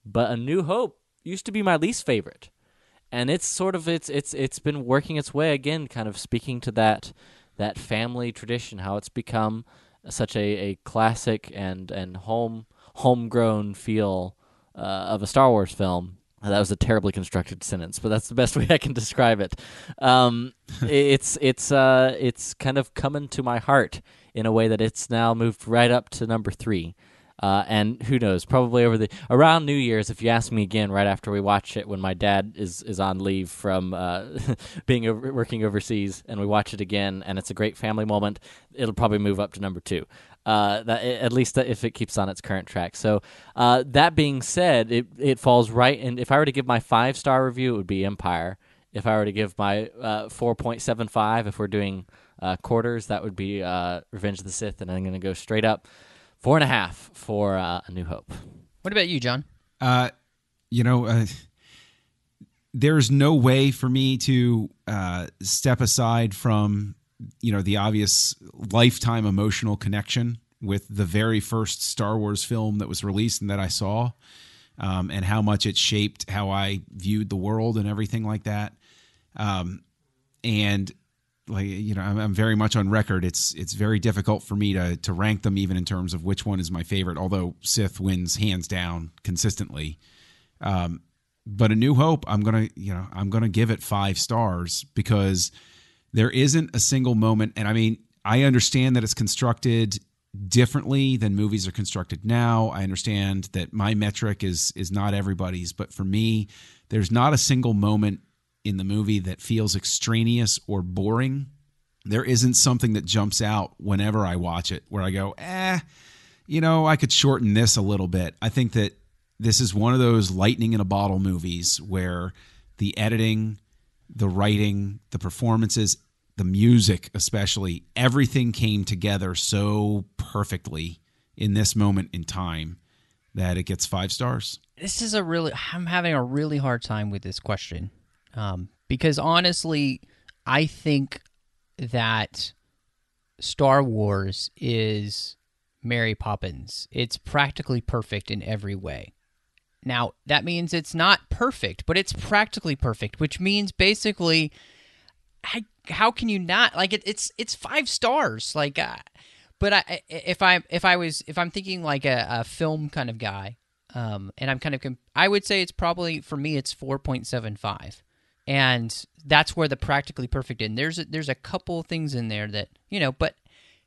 But A New Hope used to be my least favorite, and it's sort of it's it's it's been working its way again, kind of speaking to that that family tradition, how it's become such a, a classic and and home homegrown feel uh, of a Star Wars film. That was a terribly constructed sentence, but that's the best <laughs> way I can describe it. Um, <laughs> it's it's uh, it's kind of coming to my heart in a way that it's now moved right up to number three. Uh, and who knows? Probably over the around New Year's, if you ask me again, right after we watch it, when my dad is is on leave from uh, <laughs> being over, working overseas, and we watch it again, and it's a great family moment, it'll probably move up to number two. Uh, that at least if it keeps on its current track. So uh, that being said, it it falls right. And if I were to give my five star review, it would be Empire. If I were to give my uh, four point seven five, if we're doing uh, quarters, that would be Revenge of the Sith, and I'm going to go straight up four and a half for uh, A New Hope.
what about you, John?
Uh, you know, uh, there's no way for me to uh, step aside from you know the obvious lifetime emotional connection with the very first Star Wars film that was released and that I saw, um, and how much it shaped how I viewed the world and everything like that. Um, and like you know, I'm, I'm very much on record. It's it's very difficult for me to to rank them even in terms of which one is my favorite. Although Sith wins hands down consistently. Um, but A New Hope, I'm gonna you know I'm gonna give it five stars because there isn't a single moment. And I mean, I understand that it's constructed differently than movies are constructed now. I understand that my metric is is not everybody's, but for me, there's not a single moment in the movie that feels extraneous or boring. There isn't something that jumps out whenever I watch it where I go, eh, you know, I could shorten this a little bit. I think that this is one of those lightning in a bottle movies where the editing, the writing, the performances, the music, especially, everything came together so perfectly in this moment in time that it gets five stars.
This is a really I'm having a really hard time with this question. Um, because honestly, I think that Star Wars is Mary Poppins. It's practically perfect in every way. Now, that means it's not perfect, but it's practically perfect, which means basically I, how can you not like it it's it's 5 stars like uh, but I if I if I was if I'm thinking like a, a film kind of guy um and I'm kind of comp- I would say it's probably for me it's 4.75 and that's where the practically perfect in there's a, there's a couple things in there that you know but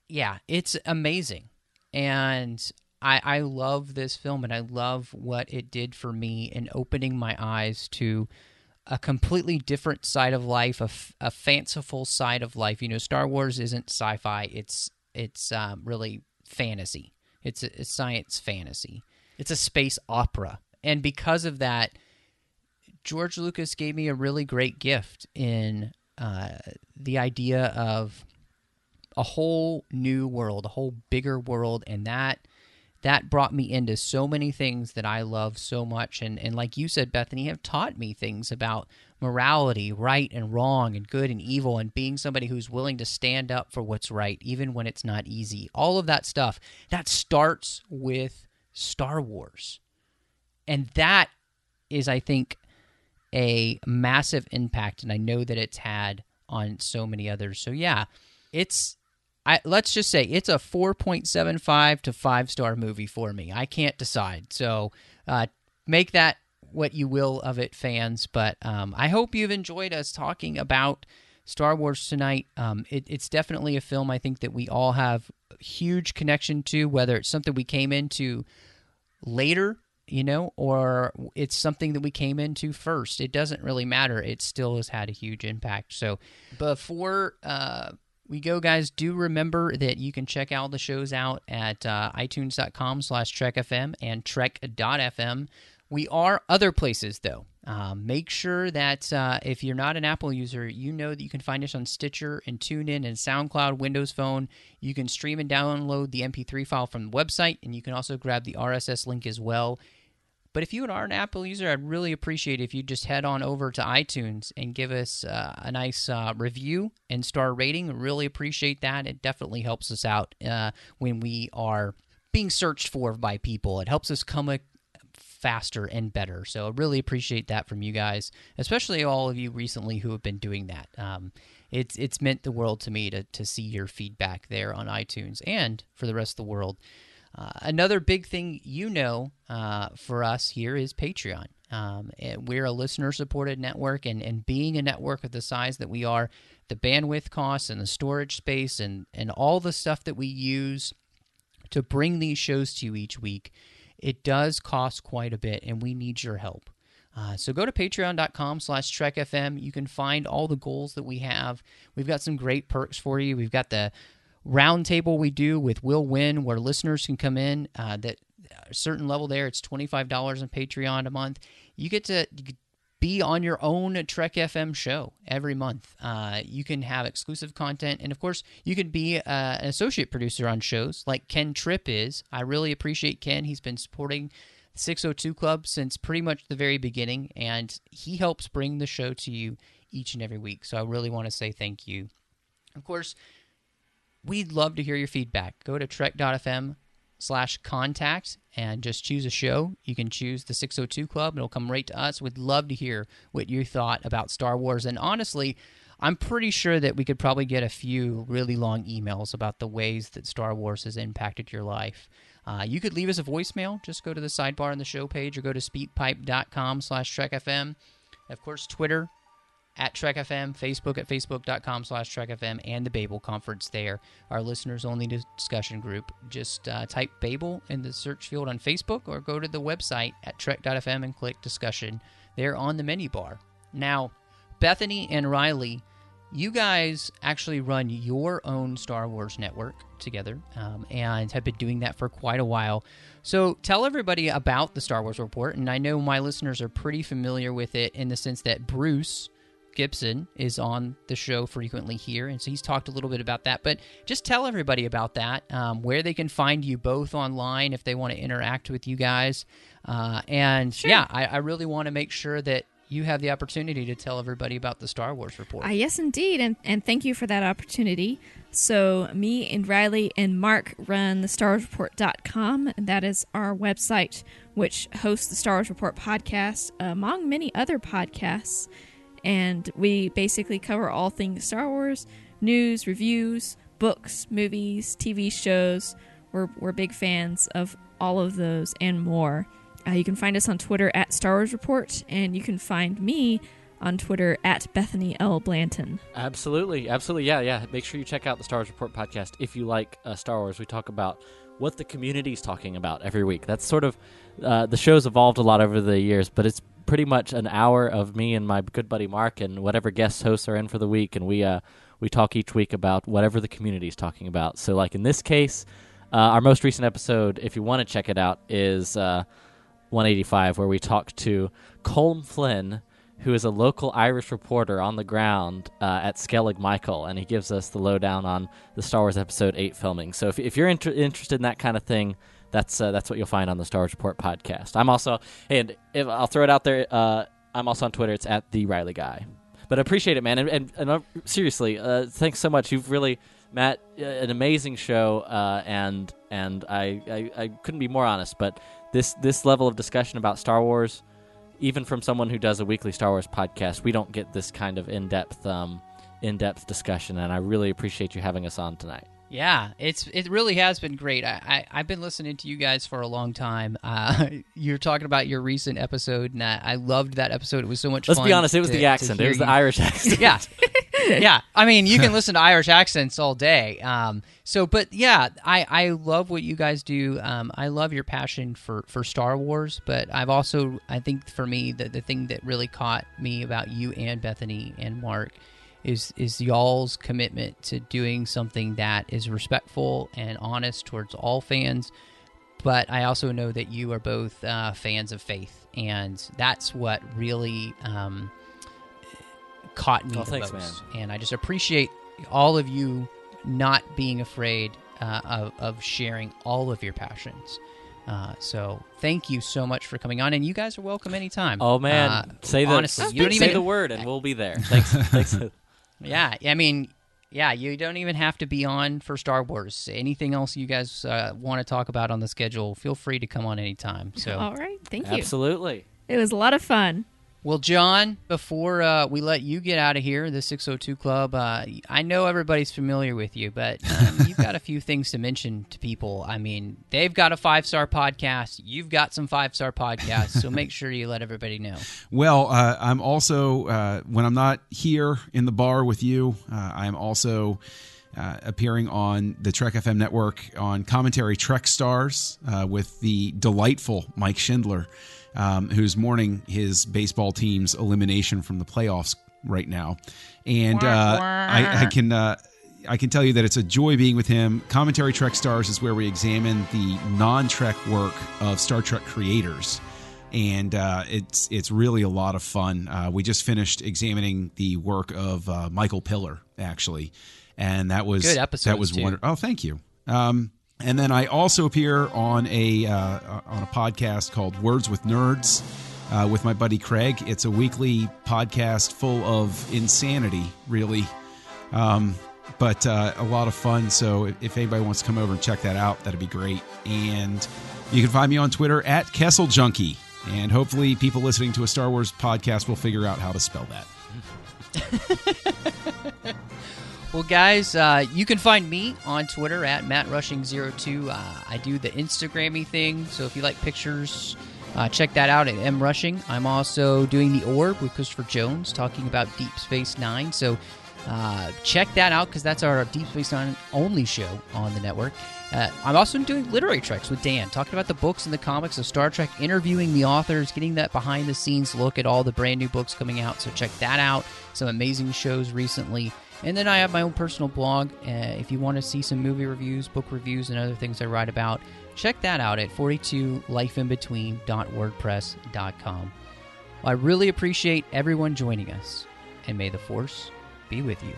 yeah it's amazing and I, I love this film and I love what it did for me in opening my eyes to a completely different side of life, a, f- a fanciful side of life. You know, Star Wars isn't sci-fi; it's it's um, really fantasy. It's a, a science fantasy. It's a space opera, and because of that, George Lucas gave me a really great gift in uh, the idea of a whole new world, a whole bigger world, and that that brought me into so many things that I love so much. And, and like you said, Bethany, have taught me things about morality, right and wrong, and good and evil, and being somebody who's willing to stand up for what's right, even when it's not easy. All of that stuff that starts with Star Wars. And that is, I think, a massive impact. And I know that it's had on so many others. So, yeah, it's I, let's just say it's a 4.75 to 5 star movie for me. I can't decide. So uh, make that what you will of it, fans. But um, I hope you've enjoyed us talking about Star Wars tonight. Um, it, it's definitely a film I think that we all have huge connection to, whether it's something we came into later, you know, or it's something that we came into first. It doesn't really matter. It still has had a huge impact. So before uh, we go, guys, do remember that you can check all the shows out at uh, itunes.com slash trekfm and trek.fm. We are other places, though. Um, make sure that uh, if you're not an Apple user, you know that you can find us on Stitcher and TuneIn and SoundCloud, Windows Phone. You can stream and download the MP3 file from the website, and you can also grab the RSS link as well. But if you are an Apple user, I'd really appreciate if you just head on over to iTunes and give us uh, a nice uh, review and star rating. Really appreciate that. It definitely helps us out uh, when we are being searched for by people. It helps us come a- faster and better. So I really appreciate that from you guys, especially all of you recently who have been doing that. Um, it's it's meant the world to me to to see your feedback there on iTunes and for the rest of the world. Uh, another big thing you know uh, for us here is Patreon. Um, we're a listener supported network, and, and being a network of the size that we are, the bandwidth costs and the storage space and, and all the stuff that we use to bring these shows to you each week, it does cost quite a bit, and we need your help. Uh, so go to patreon.com slash trekfm. You can find all the goals that we have. We've got some great perks for you. We've got the roundtable we do with Will Nguyen, where listeners can come in. Uh, that a certain level there, it's twenty five dollars on Patreon a month. You get to be on your own Trek FM show every month. Uh, you can have exclusive content, and of course, you can be uh, an associate producer on shows like Ken Tripp is. I really appreciate Ken. He's been supporting 602 Club since pretty much the very beginning, and he helps bring the show to you each and every week. So I really want to say thank you. Of course, we'd love to hear your feedback. Go to trek.fm slash contact and just choose a show. You can choose the 602 Club. It'll come right to us. We'd love to hear what you thought about Star Wars. And honestly, I'm pretty sure that we could probably get a few really long emails about the ways that Star Wars has impacted your life. Uh, you could leave us a voicemail. Just go to the sidebar on the show page or go to speakpipe.com slash trekfm. Of course, Twitter at Trek FM, Facebook at facebook.com slash Trek FM, and the Babel Conference there, our listeners only discussion group. Just uh, type Babel in the search field on Facebook or go to the website at Trek.fm and click discussion there on the menu bar. Now, Bethany and Riley, you guys actually run your own Star Wars network together um, and have been doing that for quite a while. So tell everybody about the Star Wars Report. And I know my listeners are pretty familiar with it in the sense that Bruce Gibson is on the show frequently here, and so he's talked a little bit about that. But just tell everybody about that, um, where they can find you both online if they want to interact with you guys. Uh, and
Sure.
yeah, I, I really want to make sure that you have the opportunity to tell everybody about the Star Wars report.
Uh, yes, indeed, and and thank you for that opportunity. So, me and Riley and Mark run the StarWarsReport.com, and that is our website, which hosts the Star Wars Report podcast, among many other podcasts. And we basically cover all things Star Wars news, reviews, books, movies, TV shows. We're, we're big fans of all of those and more. Uh, you can find us on Twitter at Star Wars Report, and you can find me on Twitter at Bethany L. Blanton.
Absolutely, absolutely, yeah, yeah. Make sure you check out the Star Wars Report podcast if you like uh, Star Wars. We talk about what the community's talking about every week. That's sort of uh, the show's evolved a lot over the years, but it's pretty much an hour of me and my good buddy Mark and whatever guest hosts are in for the week, and we uh, we talk each week about whatever the community is talking about. So, like in this case, uh, our most recent episode, if you want to check it out, is uh, 185, where we talk to Colm Flynn, who is a local Irish reporter on the ground uh, at Skellig Michael, and he gives us the lowdown on the Star Wars Episode 8 filming. So if, if you're inter- interested in that kind of thing, that's uh, that's what you'll find on the Star Wars Report podcast. I'm also, and if, I'll throw it out there, uh, I'm also on Twitter. It's at the Riley Guy. But I appreciate it, man. And, and, and uh, seriously, uh, thanks so much. You've really, Matt, uh, an amazing show, uh, and and I, I I couldn't be more honest. But this this level of discussion about Star Wars, even from someone who does a weekly Star Wars podcast, we don't get this kind of in depth um, in depth discussion. And I really appreciate you having us on tonight.
Yeah, it's it really has been great. I, I have been listening to you guys for a long time. Uh, <laughs> you're talking about your recent episode, and I, I loved that episode. It was so much.
Let's
fun
be honest, it was
to-
the accent. It was the
you-
Irish <laughs> accent.
yeah, <laughs> yeah. I mean, you can listen to Irish accents all day. Um, so, but yeah, I I love what you guys do. Um, I love your passion for for Star Wars, but I've also I think for me the the thing that really caught me about you and Bethany and Mark is is y'all's commitment to doing something that is respectful and honest towards all fans. But I also know that you are both uh, fans of faith, and that's what really um, caught me
Oh,
the
thanks,
most. And I just appreciate all of you not being afraid uh, of, of sharing all of your passions. Uh, so thank you so much for coming on, and you guys are welcome anytime.
Oh man,
Uh,
say the
honestly, you don't
say the word, and we'll be there. <laughs> Thanks. thanks.
Yeah, I mean, yeah, you don't even have to be on for Star Wars. Anything else you guys uh, want to talk about on the schedule, feel free to come on anytime. So,
All right, thank you.
Absolutely.
It was a lot of fun.
Well, John, before uh, we let you get out of here, the 602 Club, uh, I know everybody's familiar with you, but um, <laughs> you've got a few things to mention to people. I mean, they've got a five star podcast, you've got some five star podcasts, so make <laughs> sure you let everybody know.
Well, uh, I'm also uh, when I'm not here in the bar with you, uh, I'm also uh, appearing on the Trek FM network on commentary Trek Stars uh, with the delightful Mike Schindler, um, who's mourning his baseball team's elimination from the playoffs right now, and uh, I, I can. Uh, I can tell you that it's a joy being with him. Commentary Trek Stars is where we examine the non-Trek work of Star Trek creators and uh, it's it's really a lot of fun. Uh, we just finished examining the work of uh, Michael Piller, actually, and that was
Good episodes,
That was wonderful. Oh, thank you. Um, and then I also appear on a uh, on a podcast called Words with Nerds uh, with my buddy Craig. It's a weekly podcast full of insanity, really. Um, but uh, a lot of fun. So if, if anybody wants to come over and check that out, that'd be great. And you can find me on Twitter at Kessel Junkie. And hopefully, people listening to a Star Wars podcast will figure out how to spell that. <laughs>
Well, guys, uh, you can find me on Twitter at MattRushing02. Uh, I do the Instagrammy thing, so if you like pictures, uh, check that out at mrushing. I'm also doing the Orb with Christopher Jones, talking about Deep Space Nine. So uh, check that out because that's our Deep Space Nine only show on the network. Uh, I'm also doing literary treks with Dan, talking about the books and the comics of Star Trek, interviewing the authors, getting that behind the scenes look at all the brand new books coming out. So check that out. Some amazing shows recently. And then I have my own personal blog. Uh, if you want to see some movie reviews, book reviews, and other things I write about, check that out at 42lifeinbetween.wordpress.com. Well, I really appreciate everyone joining us, and may the Force be with you.